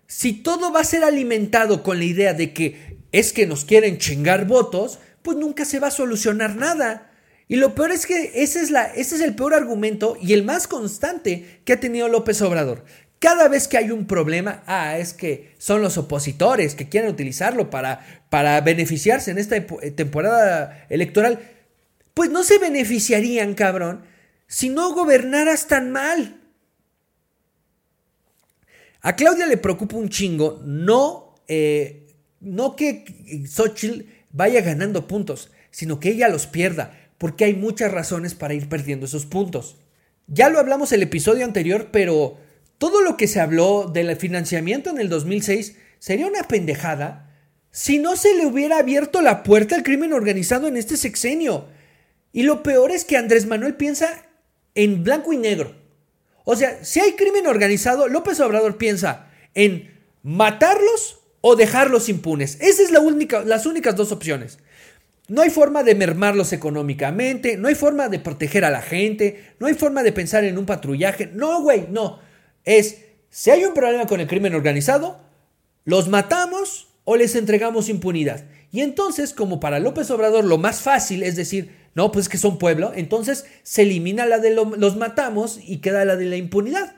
Si todo va a ser alimentado con la idea de que es que nos quieren chingar votos, pues nunca se va a solucionar nada. Y lo peor es que ese es, la, el peor argumento y el más constante que ha tenido López Obrador. Cada vez que hay un problema, ah, es que son los opositores que quieren utilizarlo para, para beneficiarse en esta temporada electoral. Pues no se beneficiarían, cabrón, si no gobernaras tan mal. A Claudia le preocupa un chingo, no, eh, no que Xochitl vaya ganando puntos, sino que ella los pierda, porque hay muchas razones para ir perdiendo esos puntos. Ya lo hablamos el episodio anterior, pero todo lo que se habló del financiamiento en el 2006 sería una pendejada si no se le hubiera abierto la puerta al crimen organizado en este sexenio. Y lo peor es que Andrés Manuel piensa en blanco y negro. O sea, si hay crimen organizado, López Obrador piensa en matarlos o dejarlos impunes. Esas es la única, las únicas dos opciones. No hay forma de mermarlos económicamente, no hay forma de proteger a la gente, no hay forma de pensar en un patrullaje. No, güey, no. Es, si hay un problema con el crimen organizado, los matamos o les entregamos impunidad. Y entonces, como para López Obrador lo más fácil es decir, no, pues que son pueblo. Entonces se elimina la de los matamos y queda la de la impunidad.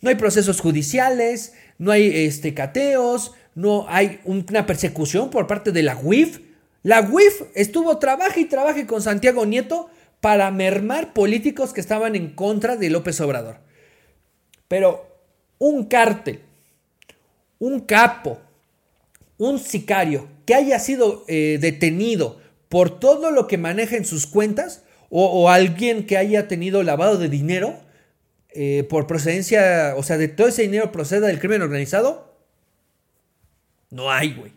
No hay procesos judiciales, no hay este, cateos, no hay una persecución por parte de la UIF. La UIF estuvo trabaje y trabaje con Santiago Nieto para mermar políticos que estaban en contra de López Obrador. Pero un cártel, un capo, un sicario que haya sido eh, detenido por todo lo que maneja en sus cuentas o, alguien que haya tenido lavado de dinero eh, por procedencia, o sea, de todo ese dinero proceda del crimen organizado, no hay, güey.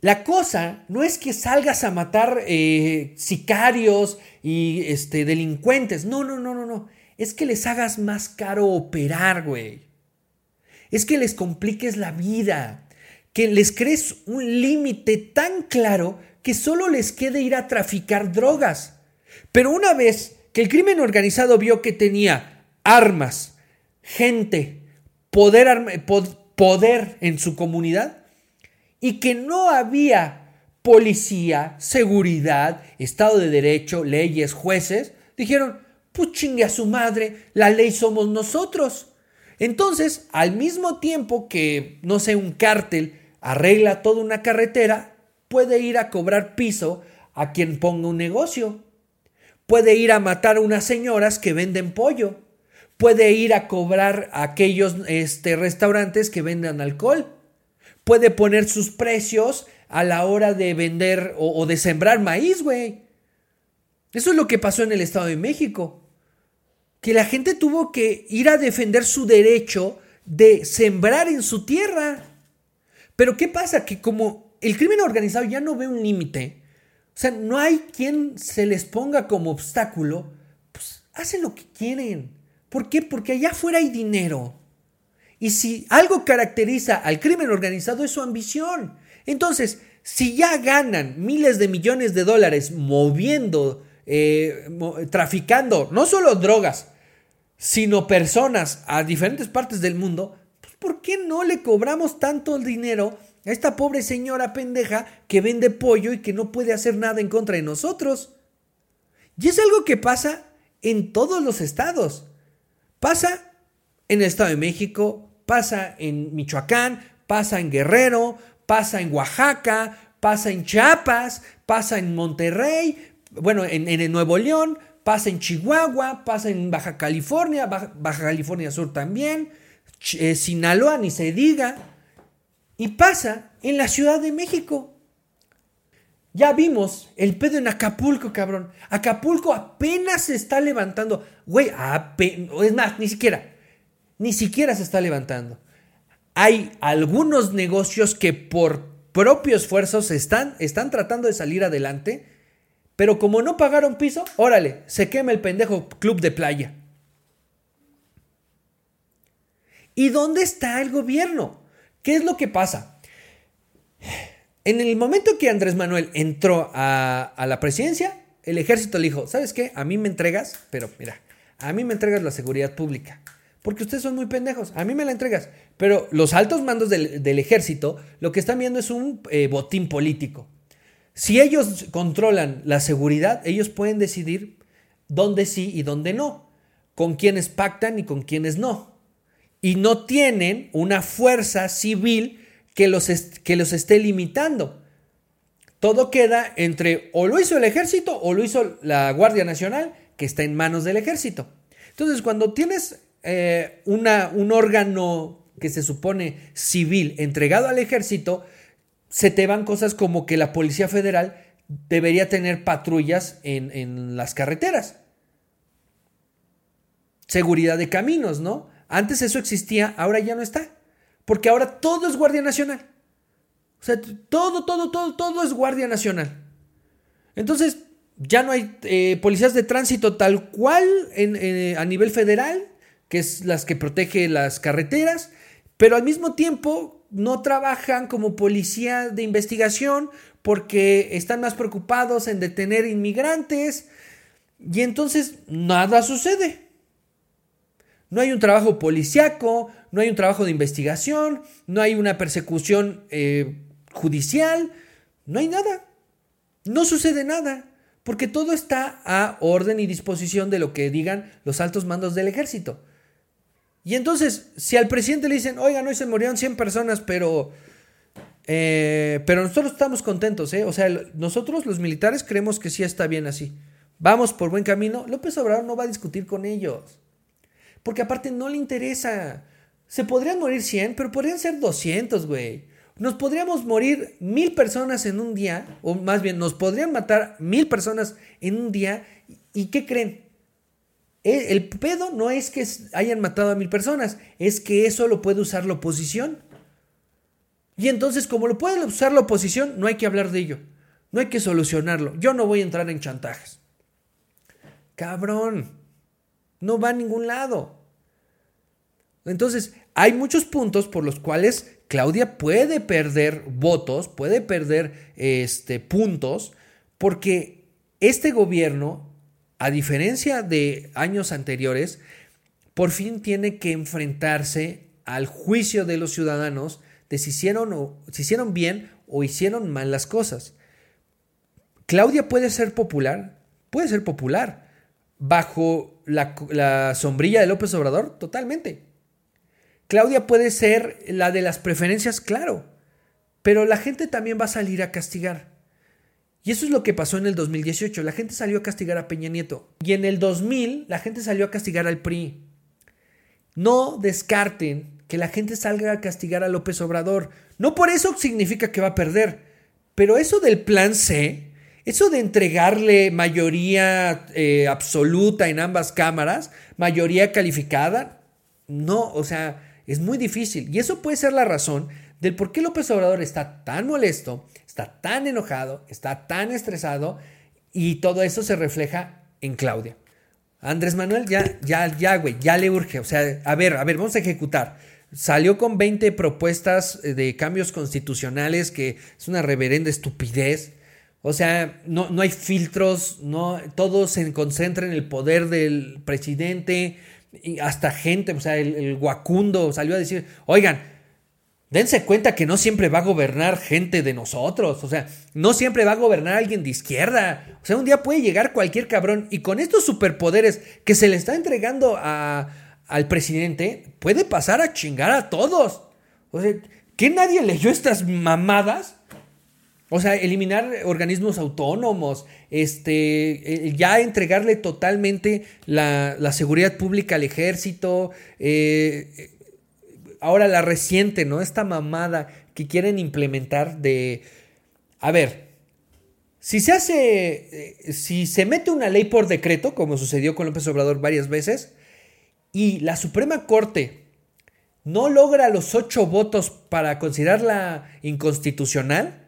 La cosa no es que salgas a matar eh, sicarios y este, delincuentes. No, no, no, no, no. Es que les hagas más caro operar, güey. Es que les compliques la vida. Que les crees un límite tan claro que solo les quede ir a traficar drogas. Pero una vez que el crimen organizado vio que tenía armas, gente, poder, en su comunidad y que no había policía, seguridad, Estado de Derecho, leyes, jueces, dijeron, pues chingue a su madre, la ley somos nosotros. Entonces, al mismo tiempo que, no sé, un cártel arregla toda una carretera, puede ir a cobrar piso a quien ponga un negocio. Puede ir a matar a unas señoras que venden pollo. Puede ir a cobrar a aquellos este, restaurantes que venden alcohol. Puede poner sus precios a la hora de vender o, o de sembrar maíz, güey. Eso es lo que pasó en el Estado de México. Que la gente tuvo que ir a defender su derecho de sembrar en su tierra. Pero ¿qué pasa? Que como el crimen organizado ya no ve un límite. O sea, no hay quien se les ponga como obstáculo. Pues hacen lo que quieren. ¿Por qué? Porque allá afuera hay dinero. Y si algo caracteriza al crimen organizado es su ambición. Entonces, si ya ganan miles de millones de dólares moviendo, eh, traficando no solo drogas, sino personas a diferentes partes del mundo, pues ¿por qué no le cobramos tanto dinero a esta pobre señora pendeja que vende pollo y que no puede hacer nada en contra de nosotros. Y es algo que pasa en todos los estados. Pasa en el Estado de México, pasa en Michoacán, pasa en Guerrero, pasa en Oaxaca, pasa en Chiapas, pasa en Monterrey, bueno, en, en Nuevo León, pasa en Chihuahua, pasa en Baja California, Baja, California Sur también, eh, Sinaloa, ni se diga. Y pasa en la Ciudad de México. Ya vimos el pedo en Acapulco, cabrón. Acapulco apenas se está levantando. Güey, es más, ni siquiera. Ni siquiera se está levantando. Hay algunos negocios que por propios esfuerzos están, están tratando de salir adelante, pero como no pagaron piso, órale, se quema el pendejo club de playa. ¿Y dónde está el gobierno? ¿Qué es lo que pasa? En el momento que Andrés Manuel entró a, la presidencia, el ejército le dijo, ¿sabes qué? A mí me entregas, pero mira, a mí me entregas la seguridad pública. Porque ustedes son muy pendejos, a mí me la entregas. Pero los altos mandos del, ejército lo que están viendo es un eh, botín político. Si ellos controlan la seguridad, ellos pueden decidir dónde sí y dónde no, con quiénes pactan y con quiénes no y no tienen una fuerza civil que los, que los esté limitando. Todo queda entre o lo hizo el ejército o lo hizo la Guardia Nacional, que está en manos del ejército. Entonces, cuando tienes eh, una, un órgano que se supone civil entregado al ejército, se te van cosas como que la Policía Federal debería tener patrullas en, en las carreteras. Seguridad de caminos, ¿no? Antes eso existía, ahora ya no está. Porque ahora todo es Guardia Nacional. O sea, todo, todo, todo, todo es Guardia Nacional. Entonces, ya no hay eh, policías de tránsito tal cual eh, a nivel federal, que es las que protege las carreteras, pero al mismo tiempo no trabajan como policía de investigación porque están más preocupados en detener inmigrantes y entonces nada sucede. No hay un trabajo policiaco, no hay un trabajo de investigación, no hay una persecución eh, judicial, no hay nada. No sucede nada, porque todo está a orden y disposición de lo que digan los altos mandos del ejército. Y entonces, si al presidente le dicen, oigan, hoy se murieron 100 personas, pero, eh, pero nosotros estamos contentos, ¿eh? O sea, nosotros los militares creemos que sí está bien así. Vamos por buen camino. López Obrador no va a discutir con ellos. Porque aparte no le interesa. Se podrían morir 100, pero podrían ser 200, güey. Nos podríamos morir mil personas en un día, o más bien nos podrían matar mil personas en un día. ¿Y qué creen? E, el pedo no es que hayan matado a mil personas, es que eso lo puede usar la oposición. Y entonces, como lo puede usar la oposición, no hay que hablar de ello. No hay que solucionarlo. Yo no voy a entrar en chantajes. Cabrón no va a ningún lado. Entonces, hay muchos puntos por los cuales Claudia puede perder votos, puede perder este, puntos, porque este gobierno, a diferencia de años anteriores, por fin tiene que enfrentarse al juicio de los ciudadanos de si hicieron, o, si hicieron bien o hicieron mal las cosas. Claudia puede ser popular, puede ser popular, bajo la, sombrilla de López Obrador? Totalmente. Claudia puede ser la de las preferencias, claro, pero la gente también va a salir a castigar. Y eso es lo que pasó en el 2018. La gente salió a castigar a Peña Nieto. Y en el 2000 la gente salió a castigar al PRI. No descarten que la gente salga a castigar a López Obrador. No por eso significa que va a perder. Pero eso del plan C eso de entregarle mayoría eh, absoluta en ambas cámaras, mayoría calificada, no, o sea, es muy difícil. Y eso puede ser la razón del por qué López Obrador está tan molesto, está tan enojado, está tan estresado y todo eso se refleja en Claudia. Andrés Manuel ya, ya, ya, güey, ya le urge. O sea, a ver, a ver, vamos a ejecutar. Salió con 20 propuestas eh, de cambios constitucionales que es una reverenda estupidez. O sea, no, no hay filtros, no, todo se concentra en el poder del presidente, y hasta gente, o sea, el, Guacundo salió a decir, oigan, dense cuenta que no siempre va a gobernar gente de nosotros, o sea, no siempre va a gobernar alguien de izquierda, o sea, un día puede llegar cualquier cabrón y con estos superpoderes que se le está entregando a, al presidente, puede pasar a chingar a todos. O sea, ¿que nadie leyó estas mamadas? O sea, eliminar organismos autónomos, este, eh, ya entregarle totalmente la, seguridad pública al ejército. Eh, ahora la reciente, ¿no? Esta mamada que quieren implementar de... A ver, Si se hace, eh, si se mete una ley por decreto, como sucedió con López Obrador varias veces, y la Suprema Corte no logra los ocho votos para considerarla inconstitucional,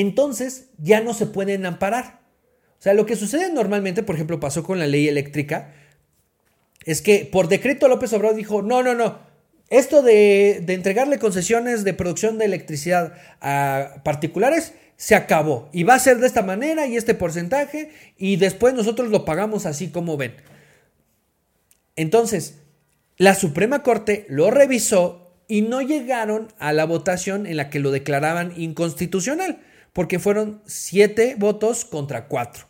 entonces ya no se pueden amparar. O sea, lo que sucede normalmente, por ejemplo, pasó con la ley eléctrica, es que por decreto López Obrador dijo, no, no, no, esto de, de entregarle concesiones de producción de electricidad a particulares se acabó y va a ser de esta manera y este porcentaje y después nosotros lo pagamos así como ven. Entonces, la Suprema Corte lo revisó y no llegaron a la votación en la que lo declaraban inconstitucional, porque fueron siete votos contra cuatro,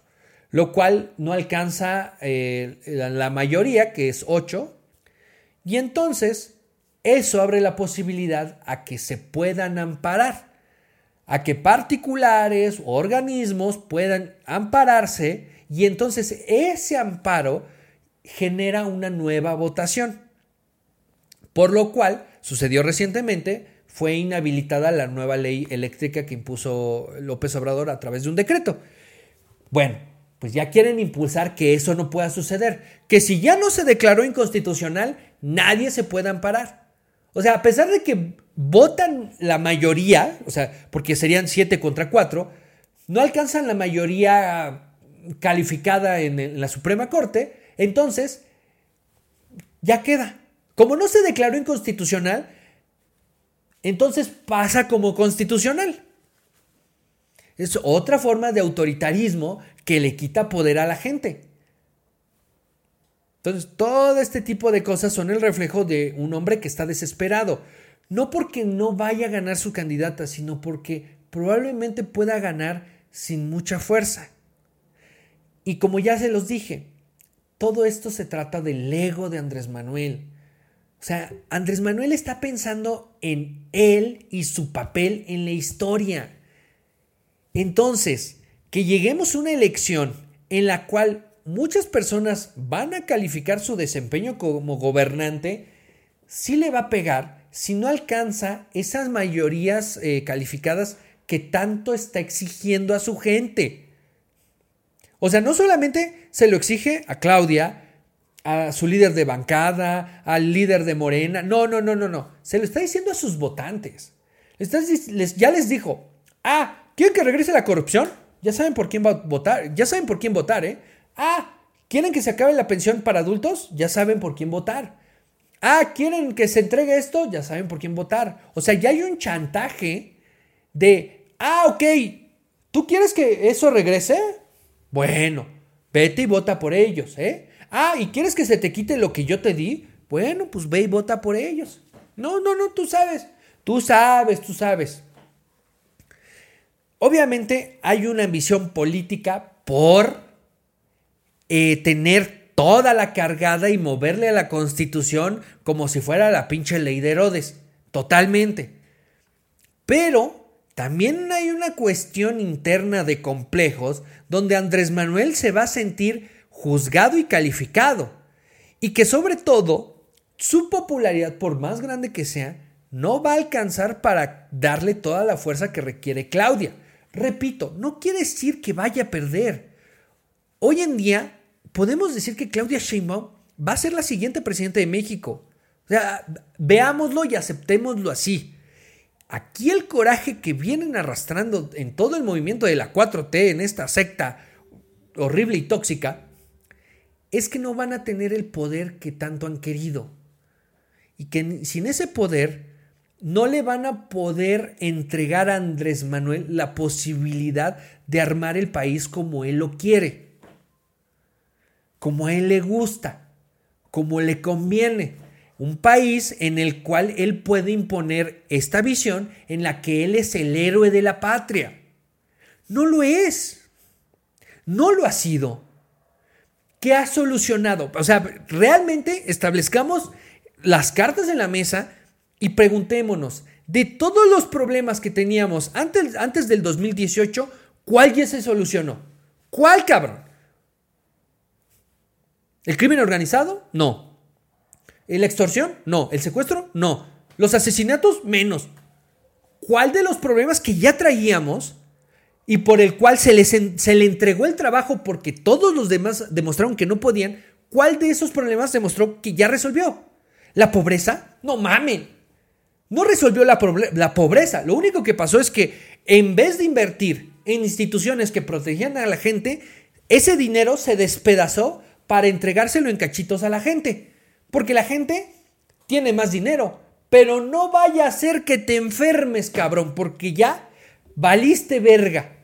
lo cual no alcanza eh, la mayoría, que es ocho, y entonces eso abre la posibilidad a que se puedan amparar a que particulares o organismos puedan ampararse y entonces ese amparo genera una nueva votación. Por lo cual, sucedió recientemente, fue inhabilitada la nueva ley eléctrica que impuso López Obrador a través de un decreto. Bueno, pues ya quieren impulsar que eso no pueda suceder, que si ya no se declaró inconstitucional, nadie se pueda amparar. O sea, a pesar de que votan la mayoría, o sea, porque serían 7 contra 4, no alcanzan la mayoría calificada en, la Suprema Corte, entonces ya queda. Como no se declaró inconstitucional, entonces pasa como constitucional. Es otra forma de autoritarismo que le quita poder a la gente. Entonces, todo este tipo de cosas son el reflejo de un hombre que está desesperado. No porque no vaya a ganar su candidata, sino porque probablemente pueda ganar sin mucha fuerza. Y como ya se los dije, todo esto se trata del ego de Andrés Manuel. O sea, Andrés Manuel está pensando en él y su papel en la historia. Entonces, que lleguemos a una elección en la cual muchas personas van a calificar su desempeño como gobernante, sí le va a pegar si no alcanza esas mayorías eh, calificadas que tanto está exigiendo a su gente. O sea, no solamente se lo exige a Claudia, a su líder de bancada, al líder de Morena, no, no, no, no, no, se lo está diciendo a sus votantes. ya les dijo, ah, ¿quieren que regrese la corrupción? Ya saben por quién va a votar, ya saben por quién votar, ¿eh? Ah, ¿quieren que se acabe la pensión para adultos? Ya saben por quién votar. Ah, ¿quieren que se entregue esto? Ya saben por quién votar. O sea, ya hay un chantaje de, ah, ok, ¿tú quieres que eso regrese? Bueno, vete y vota por ellos, ¿eh? Ah, ¿y quieres que se te quite lo que yo te di? Bueno, pues ve y vota por ellos. No, no, no, tú sabes. Tú sabes, tú sabes. Obviamente hay una ambición política por eh, tener toda la cargada y moverle a la constitución como si fuera la pinche ley de Herodes. Totalmente. Pero también hay una cuestión interna de complejos donde Andrés Manuel se va a sentir juzgado y calificado. Y que sobre todo su popularidad, por más grande que sea, no va a alcanzar para darle toda la fuerza que requiere Claudia. Repito, no quiere decir que vaya a perder. Hoy en día podemos decir que Claudia Sheinbaum va a ser la siguiente presidenta de México. O sea, veámoslo y aceptémoslo así. Aquí el coraje que vienen arrastrando en todo el movimiento de la 4T, en esta secta horrible y tóxica, es que no van a tener el poder que tanto han querido. Y que sin ese poder no le van a poder entregar a Andrés Manuel la posibilidad de armar el país como él lo quiere como a él le gusta, como le conviene. Un país en el cual él puede imponer esta visión en la que él es el héroe de la patria. No lo es. No lo ha sido. ¿Qué ha solucionado? O sea, realmente establezcamos las cartas en la mesa y preguntémonos, de todos los problemas que teníamos antes, antes del 2018, ¿cuál ya se solucionó? ¿Cuál cabrón? ¿El crimen organizado? No. ¿La extorsión? No. ¿El secuestro? No. ¿Los asesinatos? Menos. ¿Cuál de los problemas que ya traíamos y por el cual se, se le entregó el trabajo porque todos los demás demostraron que no podían, ¿cuál de esos problemas demostró que ya resolvió? ¿La pobreza? No mamen. No resolvió la, la pobreza. Lo único que pasó es que en vez de invertir en instituciones que protegían a la gente, ese dinero se despedazó para entregárselo en cachitos a la gente. Porque la gente tiene más dinero. Pero no vaya a ser que te enfermes, cabrón, porque ya valiste verga.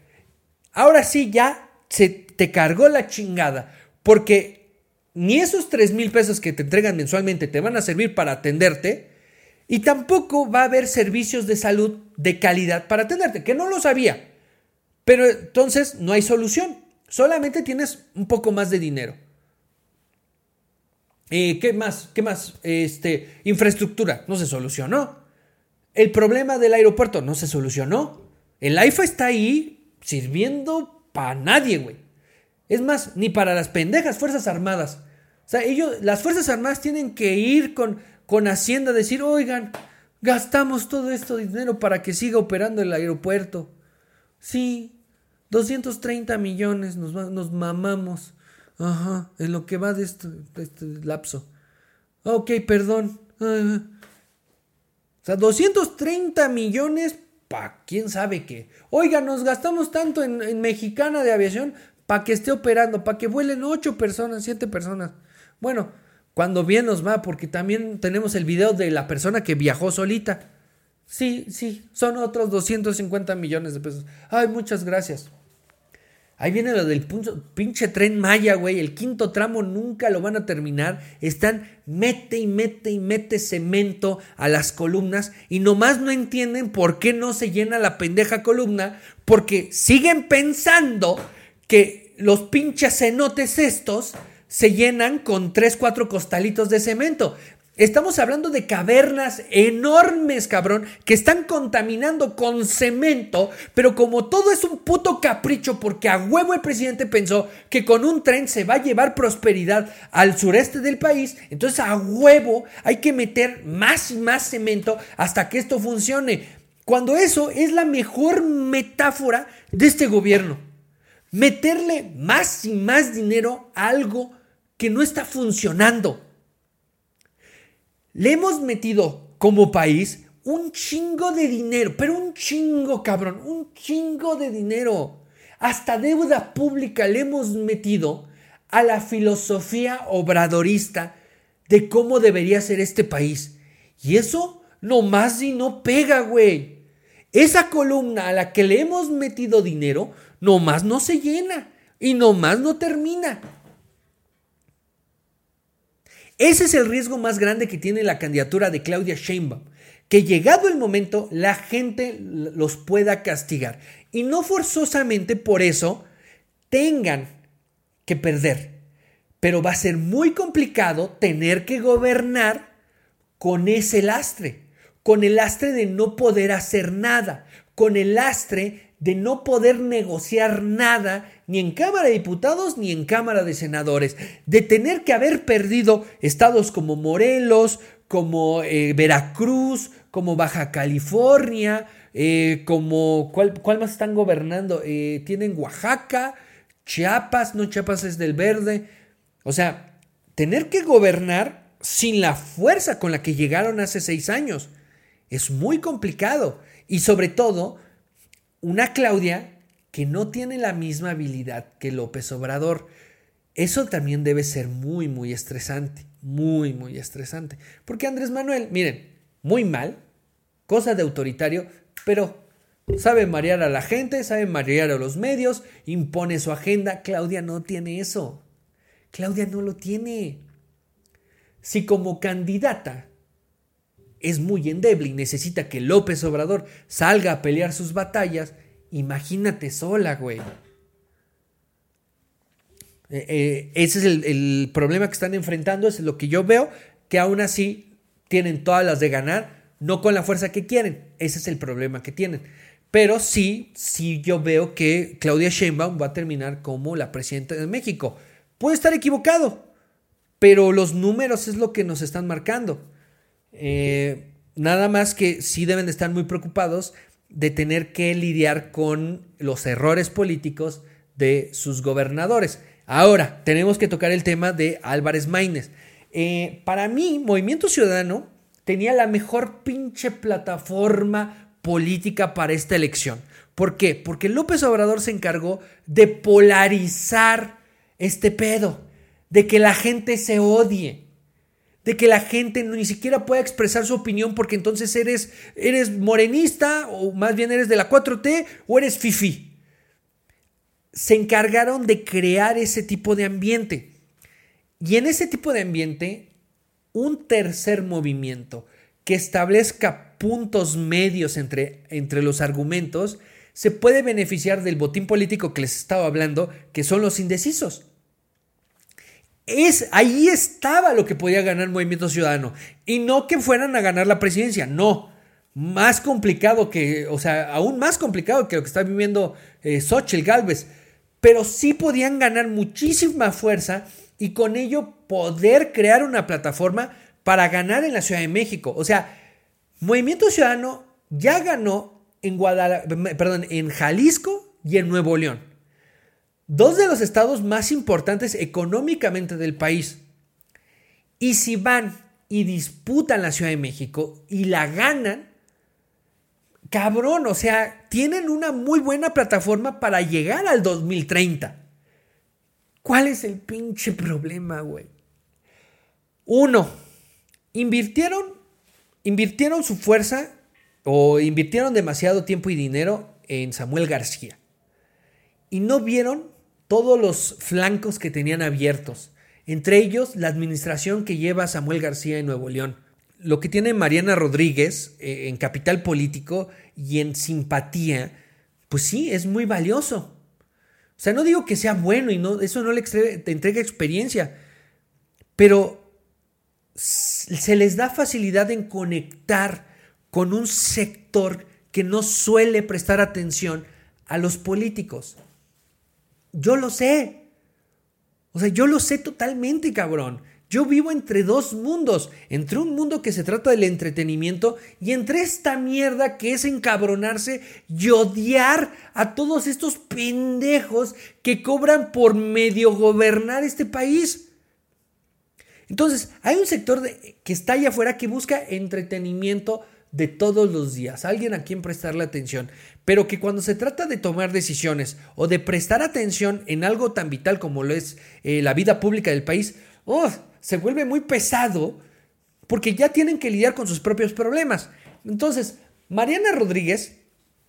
Ahora sí, ya se te cargó la chingada. Porque ni esos 3 mil pesos que te entregan mensualmente te van a servir para atenderte. Y tampoco va a haber servicios de salud de calidad para atenderte, que no lo sabía. Pero entonces no hay solución. Solamente tienes un poco más de dinero. Eh, ¿Qué más? ¿Qué más? Este, infraestructura, no se solucionó. El problema del aeropuerto no se solucionó. El AIFA está ahí sirviendo para nadie, güey. Es más, ni para las pendejas Fuerzas Armadas. O sea, ellos, las Fuerzas Armadas tienen que ir con, con Hacienda a decir, oigan, gastamos todo esto de dinero para que siga operando el aeropuerto. Sí, 230 millones nos, nos mamamos. Ajá, en lo que va de este, este lapso. Ok, perdón. o sea, 230 millones quién sabe qué. Oiga, nos gastamos tanto en, Mexicana de Aviación para que esté operando, para que vuelen 8 personas, 7 personas. Bueno, cuando bien nos va, porque también tenemos el video de la persona que viajó solita. Sí, sí, son otros 250 millones de pesos. Ay, muchas gracias. Ahí viene lo del pinche tren Maya, güey. El quinto tramo nunca lo van a terminar. Están mete y mete y mete cemento a las columnas y nomás no entienden por qué no se llena la pendeja columna porque siguen pensando que los pinches cenotes estos se llenan con 3, 4 costalitos de cemento. Estamos hablando de cavernas enormes, cabrón, que están contaminando con cemento, pero como todo es un puto capricho, porque a huevo el presidente pensó que con un tren se va a llevar prosperidad al sureste del país, entonces a huevo hay que meter más y más cemento hasta que esto funcione. Cuando eso es la mejor metáfora de este gobierno. Meterle más y más dinero a algo que no está funcionando. Le hemos metido como país un chingo de dinero, pero un chingo, cabrón, un chingo de dinero. Hasta deuda pública le hemos metido a la filosofía obradorista de cómo debería ser este país. Y eso no más y no pega, güey. Esa columna a la que le hemos metido dinero, nomás no se llena y nomás no termina. Ese es el riesgo más grande que tiene la candidatura de Claudia Sheinbaum, que llegado el momento la gente los pueda castigar y no forzosamente por eso tengan que perder. Pero va a ser muy complicado tener que gobernar con ese lastre, con el lastre de no poder hacer nada, con el lastre de no poder negociar nada ni en Cámara de Diputados ni en Cámara de Senadores, de tener que haber perdido estados como Morelos, como eh, Veracruz, como Baja California, eh, como ¿cuál, más están gobernando? Eh, tienen Oaxaca, Chiapas, no Chiapas es del verde. O sea, tener que gobernar sin la fuerza con la que llegaron hace seis años es muy complicado. Y sobre todo, una Claudia que no tiene la misma habilidad que López Obrador. Eso también debe ser muy, muy estresante, muy, muy estresante. Porque Andrés Manuel, miren, muy mal, cosa de autoritario, pero sabe marear a la gente, sabe marear a los medios, impone su agenda. Claudia no tiene eso. Claudia no lo tiene. Si como candidata es muy endeble y necesita que López Obrador salga a pelear sus batallas, imagínate sola, güey. Eh, eh, ese es el, problema que están enfrentando, es lo que yo veo, que aún así tienen todas las de ganar, no con la fuerza que quieren. Ese es el problema que tienen. Pero sí, sí yo veo que Claudia Sheinbaum va a terminar como la presidenta de México. Puede estar equivocado, pero los números es lo que nos están marcando. Eh, nada más que sí deben de estar muy preocupados de tener que lidiar con los errores políticos de sus gobernadores. Ahora, tenemos que tocar el tema de Álvarez Maínez. Eh, para mí, Movimiento Ciudadano tenía la mejor pinche plataforma política para esta elección. ¿Por qué? Porque López Obrador se encargó de polarizar este pedo, de que la gente se odie, de que la gente ni siquiera pueda expresar su opinión porque entonces eres, eres morenista o más bien eres de la 4T o eres fifi. Se encargaron de crear ese tipo de ambiente. Y en ese tipo de ambiente, un tercer movimiento que establezca puntos medios entre, entre los argumentos se puede beneficiar del botín político que les estaba hablando, que son los indecisos. Es, ahí estaba lo que podía ganar Movimiento Ciudadano. Y no que fueran a ganar la presidencia, no. Más complicado que, o sea, aún más complicado que lo que está viviendo eh, Xochitl Galvez. Pero sí podían ganar muchísima fuerza y con ello poder crear una plataforma para ganar en la Ciudad de México. O sea, Movimiento Ciudadano ya ganó en, perdón, en Jalisco y en Nuevo León dos de los estados más importantes económicamente del país. Y si van y disputan la Ciudad de México y la ganan, cabrón, o sea, tienen una muy buena plataforma para llegar al 2030. ¿Cuál es el pinche problema, güey? Uno, invirtieron, invirtieron su fuerza o invirtieron demasiado tiempo y dinero en Samuel García. Y no vieron todos los flancos que tenían abiertos, entre ellos la administración que lleva Samuel García en Nuevo León. Lo que tiene Mariana Rodríguez eh, en capital político y en simpatía, pues sí, es muy valioso. O sea, no digo que sea bueno y no, eso no le entrega experiencia, pero se les da facilidad en conectar con un sector que no suele prestar atención a los políticos. Yo lo sé. O sea, yo lo sé totalmente, cabrón. Yo vivo entre dos mundos, entre un mundo que se trata del entretenimiento y entre esta mierda que es encabronarse y odiar a todos estos pendejos que cobran por medio gobernar este país. Entonces, hay un sector que está allá afuera que busca entretenimiento de todos los días, alguien a quien prestarle atención, pero que cuando se trata de tomar decisiones o de prestar atención en algo tan vital como lo es eh, la vida pública del país, oh, se vuelve muy pesado porque ya tienen que lidiar con sus propios problemas. Entonces, Mariana Rodríguez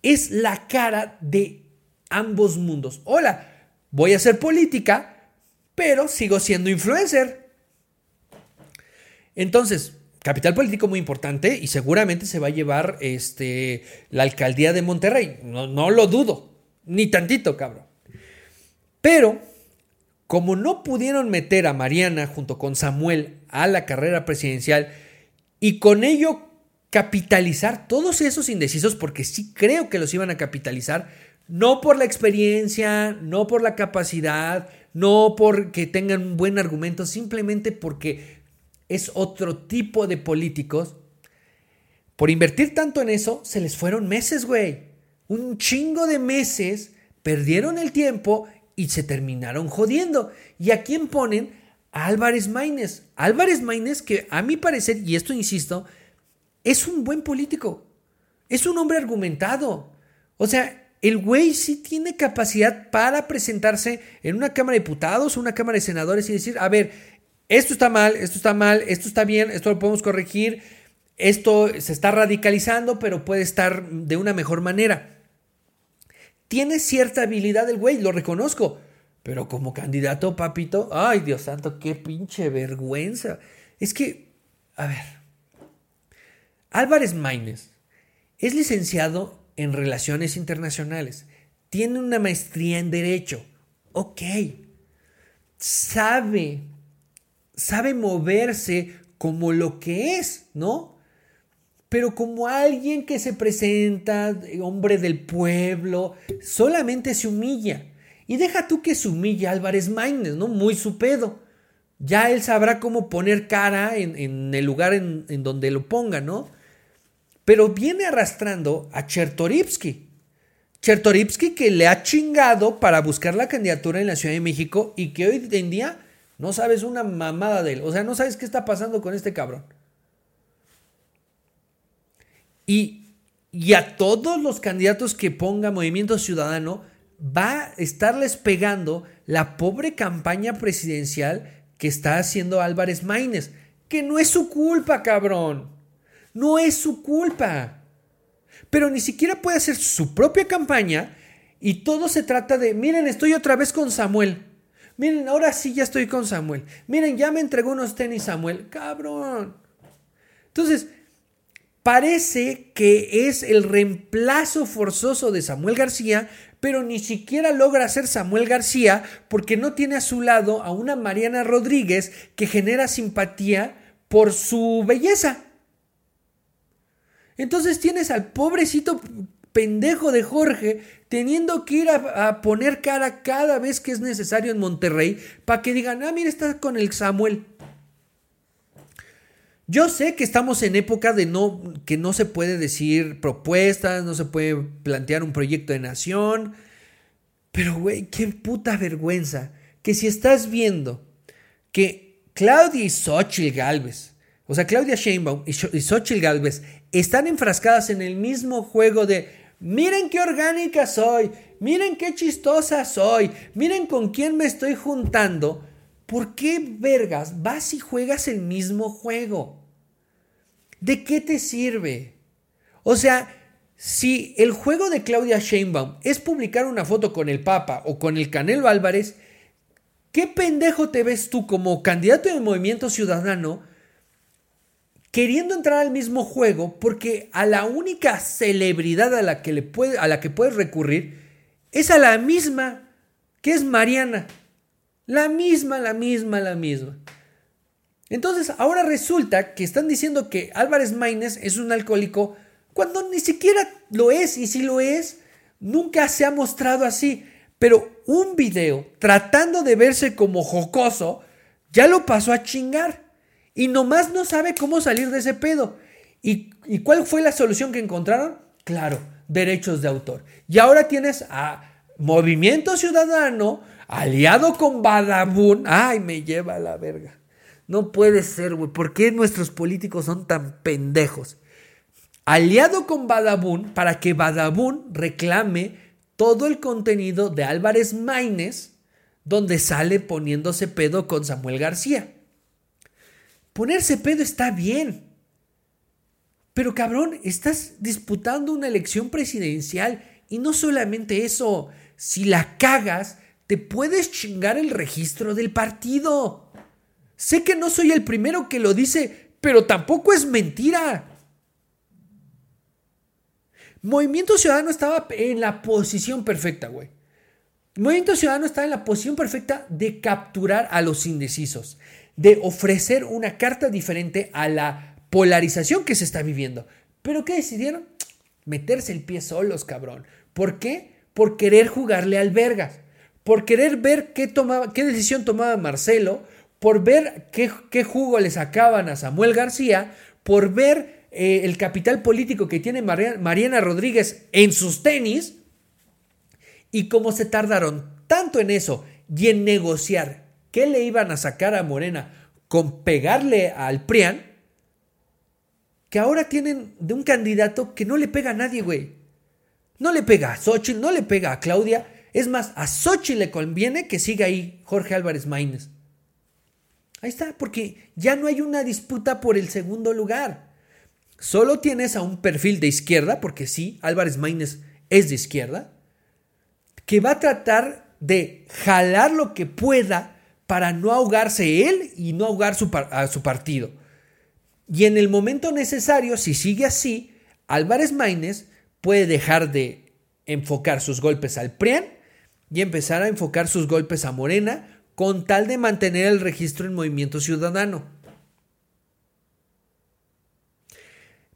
es la cara de ambos mundos. Hola, voy a hacer política, pero sigo siendo influencer. Entonces, capital político muy importante y seguramente se va a llevar este, la alcaldía de Monterrey. No, no lo dudo, ni tantito, cabrón. Pero, como no pudieron meter a Mariana junto con Samuel a la carrera presidencial y con ello capitalizar todos esos indecisos, porque sí creo que los iban a capitalizar, no por la experiencia, no por la capacidad, no porque tengan un buen argumento, simplemente porque es otro tipo de políticos. Por invertir tanto en eso, se les fueron meses, güey. Un chingo de meses, perdieron el tiempo y se terminaron jodiendo. ¿Y a quién ponen? Álvarez Maínez. Álvarez Maínez, que a mi parecer, y esto insisto, es un buen político. Es un hombre argumentado. O sea, el güey sí tiene capacidad para presentarse en una Cámara de Diputados, una Cámara de Senadores y decir, a ver, esto está mal, esto está mal, esto está bien, esto lo podemos corregir, esto se está radicalizando, pero puede estar de una mejor manera. Tiene cierta habilidad el güey, lo reconozco, pero como candidato, papito, ay Dios santo, qué pinche vergüenza. Es que, a ver, Álvarez Maínez es licenciado en Relaciones Internacionales, tiene una maestría en Derecho, ok, sabe sabe moverse como lo que es, ¿no? Pero como alguien que se presenta, hombre del pueblo, solamente se humilla. Y deja tú que se humilla Álvarez Maínez, ¿no? Muy su pedo. Ya él sabrá cómo poner cara en, el lugar en, en donde lo ponga, ¿no? pero viene arrastrando a Chertorivsky. Chertorivsky que le ha chingado para buscar la candidatura en la Ciudad de México y que hoy en día no sabes una mamada de él. O sea, no sabes qué está pasando con este cabrón. Y, y a todos los candidatos que ponga Movimiento Ciudadano va a estarles pegando la pobre campaña presidencial que está haciendo Álvarez Maínez. Que no es su culpa, cabrón. No es su culpa. Pero ni siquiera puede hacer su propia campaña y todo se trata de, miren, estoy otra vez con Samuel. Miren, ahora sí ya estoy con Samuel. Miren, ya me entregó unos tenis Samuel. Cabrón. Entonces, parece que es el reemplazo forzoso de Samuel García, pero ni siquiera logra ser Samuel García porque no tiene a su lado a una Mariana Rodríguez que genera simpatía por su belleza. Entonces tienes al pobrecito pendejo de Jorge teniendo que ir a, poner cara cada vez que es necesario en Monterrey para que digan, ah, mira, está con el Samuel. Yo sé que estamos en época de no, que no se puede decir propuestas, no se puede plantear un proyecto de nación, pero güey, qué puta vergüenza que si estás viendo que Claudia y Xochitl Galvez, o sea, Claudia Sheinbaum y Xochitl Galvez están enfrascadas en el mismo juego de miren qué orgánica soy, miren qué chistosa soy, miren con quién me estoy juntando, ¿Por qué vergas vas y juegas el mismo juego? ¿De qué te sirve? O sea, si el juego de Claudia Sheinbaum es publicar una foto con el Papa o con el Canelo Álvarez, ¿qué pendejo te ves tú como candidato del movimiento ciudadano queriendo entrar al mismo juego porque a la única celebridad a la que, le puede, a la que puedes recurrir es a la misma, que es Mariana? La misma, la misma, la misma. Entonces, ahora resulta que están diciendo que Álvarez Maínez es un alcohólico cuando ni siquiera lo es, y si lo es, nunca se ha mostrado así. Pero un video tratando de verse como jocoso, ya lo pasó a chingar. Y nomás no sabe cómo salir de ese pedo. ¿Y, ¿Y cuál fue la solución que encontraron? Claro, derechos de autor. Y ahora tienes a Movimiento Ciudadano aliado con Badabun. Ay, me lleva a la verga. No puede ser, güey. ¿Por qué nuestros políticos son tan pendejos? Aliado con Badabun para que Badabun reclame todo el contenido de Álvarez Maínez, donde sale poniéndose pedo con Samuel García. Ponerse pedo está bien. Pero cabrón, estás disputando una elección presidencial y no solamente eso, si la cagas, te puedes chingar el registro del partido. Sé que no soy el primero que lo dice, pero tampoco es mentira. Movimiento Ciudadano estaba en la posición perfecta, güey. Movimiento Ciudadano estaba en la posición perfecta de capturar a los indecisos, de ofrecer una carta diferente a la polarización que se está viviendo. Pero ¿qué decidieron? Meterse el pie solos, cabrón. ¿Por qué? Por querer jugarle al vergas por querer ver qué, qué decisión tomaba Marcelo, por ver qué, jugo le sacaban a Samuel García, por ver eh, el capital político que tiene Mariana Rodríguez en sus tenis, y cómo se tardaron tanto en eso y en negociar qué le iban a sacar a Morena con pegarle al PRIAN, que ahora tienen de un candidato que no le pega a nadie, güey. No le pega a Xochitl, no le pega a Claudia, es más, a Sochi le conviene que siga ahí Jorge Álvarez Maínez. Ahí está, porque ya no hay una disputa por el segundo lugar. Solo tienes a un perfil de izquierda, porque sí, Álvarez Maínez es de izquierda, que va a tratar de jalar lo que pueda para no ahogarse él y no ahogar su a su partido. Y en el momento necesario, si sigue así, Álvarez Maínez puede dejar de enfocar sus golpes al PRIAN y empezar a enfocar sus golpes a Morena con tal de mantener el registro en movimiento ciudadano.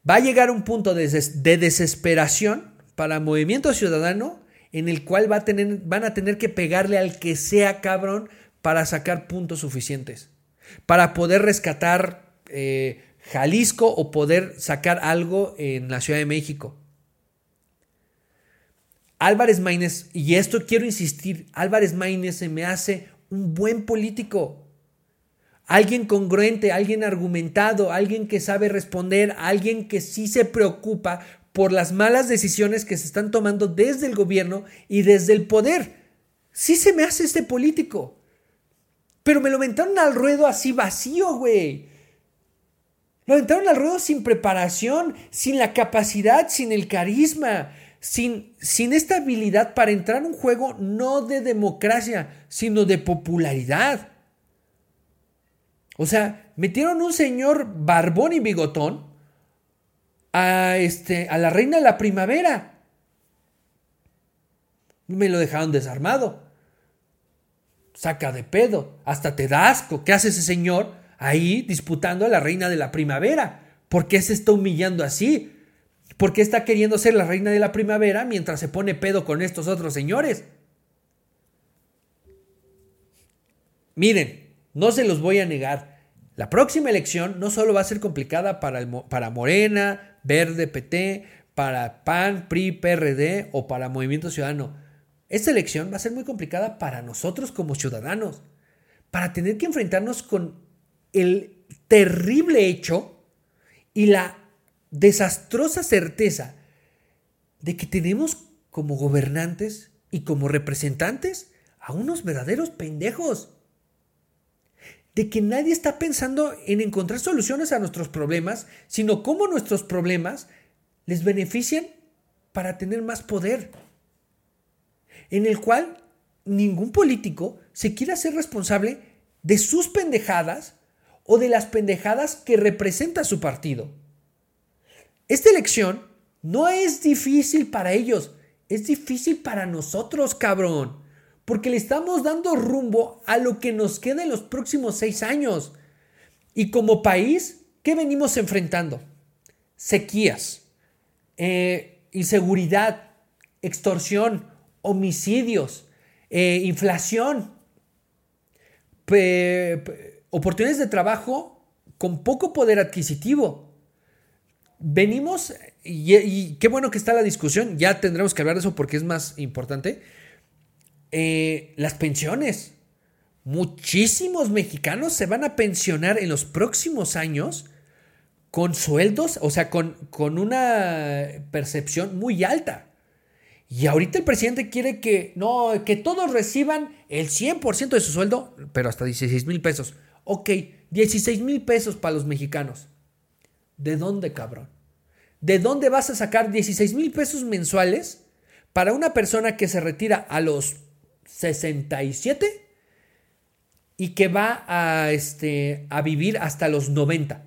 Va a llegar un punto de, desesperación para movimiento ciudadano en el cual va a tener, van a tener que pegarle al que sea cabrón para sacar puntos suficientes, para poder rescatar eh, Jalisco o poder sacar algo en la Ciudad de México. Álvarez Maínez, y esto quiero insistir, Álvarez Maínez se me hace un buen político. Alguien congruente, alguien argumentado, alguien que sabe responder, alguien que sí se preocupa por las malas decisiones que se están tomando desde el gobierno y desde el poder. Sí se me hace este político. Pero me lo aventaron al ruedo así vacío, güey. Lo aventaron al ruedo sin preparación, sin la capacidad, sin el carisma, sin, sin esta habilidad para entrar a un juego no de democracia, sino de popularidad. O sea, metieron un señor barbón y bigotón a, este, a la reina de la primavera. Me lo dejaron desarmado. Saca de pedo. Hasta te. ¿Qué hace ese señor ahí disputando a la reina de la primavera? ¿Por qué se está humillando así? ¿Por qué está queriendo ser la reina de la primavera mientras se pone pedo con estos otros señores? Miren, no se los voy a negar. La próxima elección no solo va a ser complicada para, para Morena, Verde, PT, para PAN, PRI, PRD o para Movimiento Ciudadano. Esta elección va a ser muy complicada para nosotros como ciudadanos, para tener que enfrentarnos con el terrible hecho y la desastrosa certeza de que tenemos como gobernantes y como representantes a unos verdaderos pendejos. De que nadie está pensando en encontrar soluciones a nuestros problemas, sino cómo nuestros problemas les benefician para tener más poder. En el cual ningún político se quiere hacer responsable de sus pendejadas o de las pendejadas que representa su partido. Esta elección no es difícil para ellos, es difícil para nosotros, cabrón porque le estamos dando rumbo a lo que nos queda en los próximos seis años. Y como país, ¿qué venimos enfrentando? Sequías, eh, inseguridad, extorsión, homicidios, eh, inflación, oportunidades de trabajo con poco poder adquisitivo. Venimos, y, qué bueno que está la discusión, ya tendremos que hablar de eso porque es más importante eh, las pensiones. Muchísimos mexicanos se van a pensionar en los próximos años con sueldos, o sea, con, con una percepción muy alta. Y ahorita el presidente quiere que, no, que todos reciban el 100% de su sueldo, pero hasta 16 mil pesos. Ok, 16 mil pesos para los mexicanos. ¿De dónde, cabrón? ¿De dónde vas a sacar 16 mil pesos mensuales para una persona que se retira a los 67 y que va a, este, a vivir hasta los 90.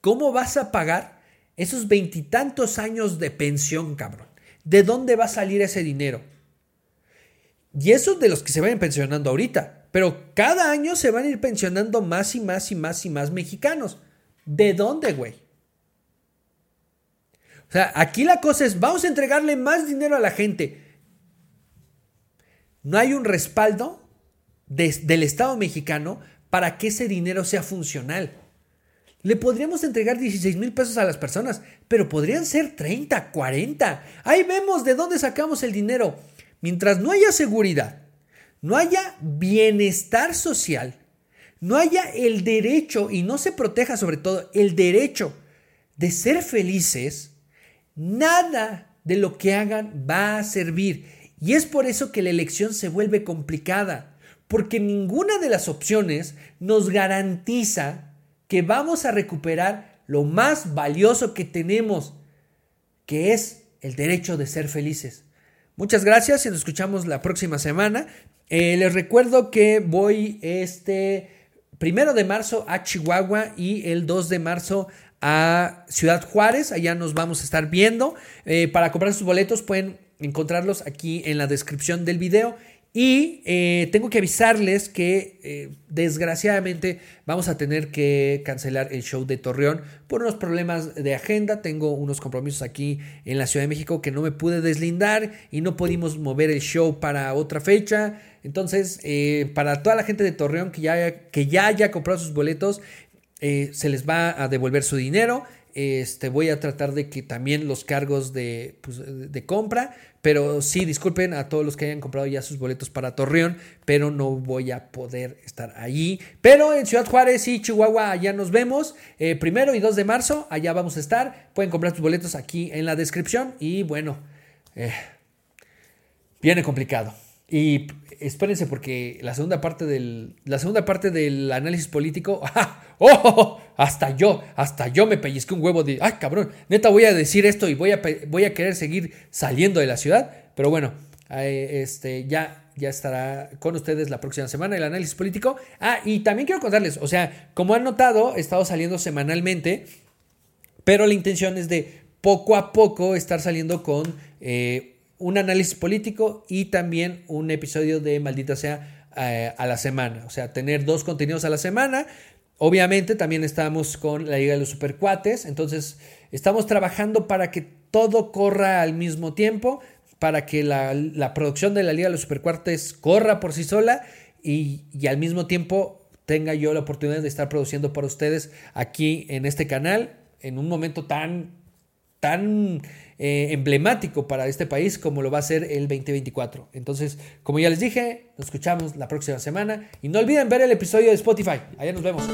¿Cómo vas a pagar esos veintitantos años de pensión, cabrón? ¿De dónde va a salir ese dinero? Y eso de los que se van pensionando ahorita. Pero cada año se van a ir pensionando más y más y más y más mexicanos. ¿De dónde, güey? O sea, aquí la cosa es, vamos a entregarle más dinero a la gente no hay un respaldo del Estado mexicano para que ese dinero sea funcional. Le podríamos entregar 16 mil pesos a las personas, pero podrían ser 30, 40. Ahí vemos de dónde sacamos el dinero. Mientras no haya seguridad, no haya bienestar social, no haya el derecho y no se proteja sobre todo el derecho de ser felices, nada de lo que hagan va a servir. Y es por eso que la elección se vuelve complicada, porque ninguna de las opciones nos garantiza que vamos a recuperar lo más valioso que tenemos, que es el derecho de ser felices. Muchas gracias y nos escuchamos la próxima semana. Eh, les recuerdo que voy este primero de marzo a Chihuahua y el 2 de marzo a Ciudad Juárez. Allá nos vamos a estar viendo. Eh, para comprar sus boletos pueden encontrarlos aquí en la descripción del video. Y eh, tengo que avisarles que eh, desgraciadamente vamos a tener que cancelar el show de Torreón por unos problemas de agenda. Tengo unos compromisos aquí en la Ciudad de México que no me pude deslindar y no pudimos mover el show para otra fecha. Entonces, eh, para toda la gente de Torreón que ya, que ya haya comprado sus boletos, se les va a devolver su dinero. Este, voy a tratar de que también los cargos de, pues, de compra, pero sí, disculpen a todos los que hayan comprado ya sus boletos para Torreón, pero no voy a poder estar allí. Pero en Ciudad Juárez y Chihuahua, allá nos vemos. Eh, primero y 2 de marzo, allá vamos a estar. Pueden comprar sus boletos aquí en la descripción. Y bueno, eh, viene complicado. Y espérense porque la segunda parte del, la segunda parte del análisis político, ¡oh! Hasta yo, hasta yo me pellizqué un huevo de, ay cabrón, neta voy a decir esto y voy a, voy a querer seguir saliendo de la ciudad, pero bueno, eh, este, ya, ya estará con ustedes la próxima semana el análisis político. Ah, y también quiero contarles, o sea, como han notado, he estado saliendo semanalmente, pero la intención es de poco a poco estar saliendo con... Eh, un análisis político y también un episodio de Maldita sea eh, a la semana. O sea, tener dos contenidos a la semana. Obviamente también estamos con la Liga de los Supercuates. Entonces, estamos trabajando para que todo corra al mismo tiempo, para que la, producción de la Liga de los Supercuates corra por sí sola y, y al mismo tiempo tenga yo la oportunidad de estar produciendo para ustedes aquí en este canal en un momento tan, tan eh, emblemático para este país como lo va a ser el 2024. Entonces, como ya les dije, nos escuchamos la próxima semana y no olviden ver el episodio de Spotify. Allá nos vemos.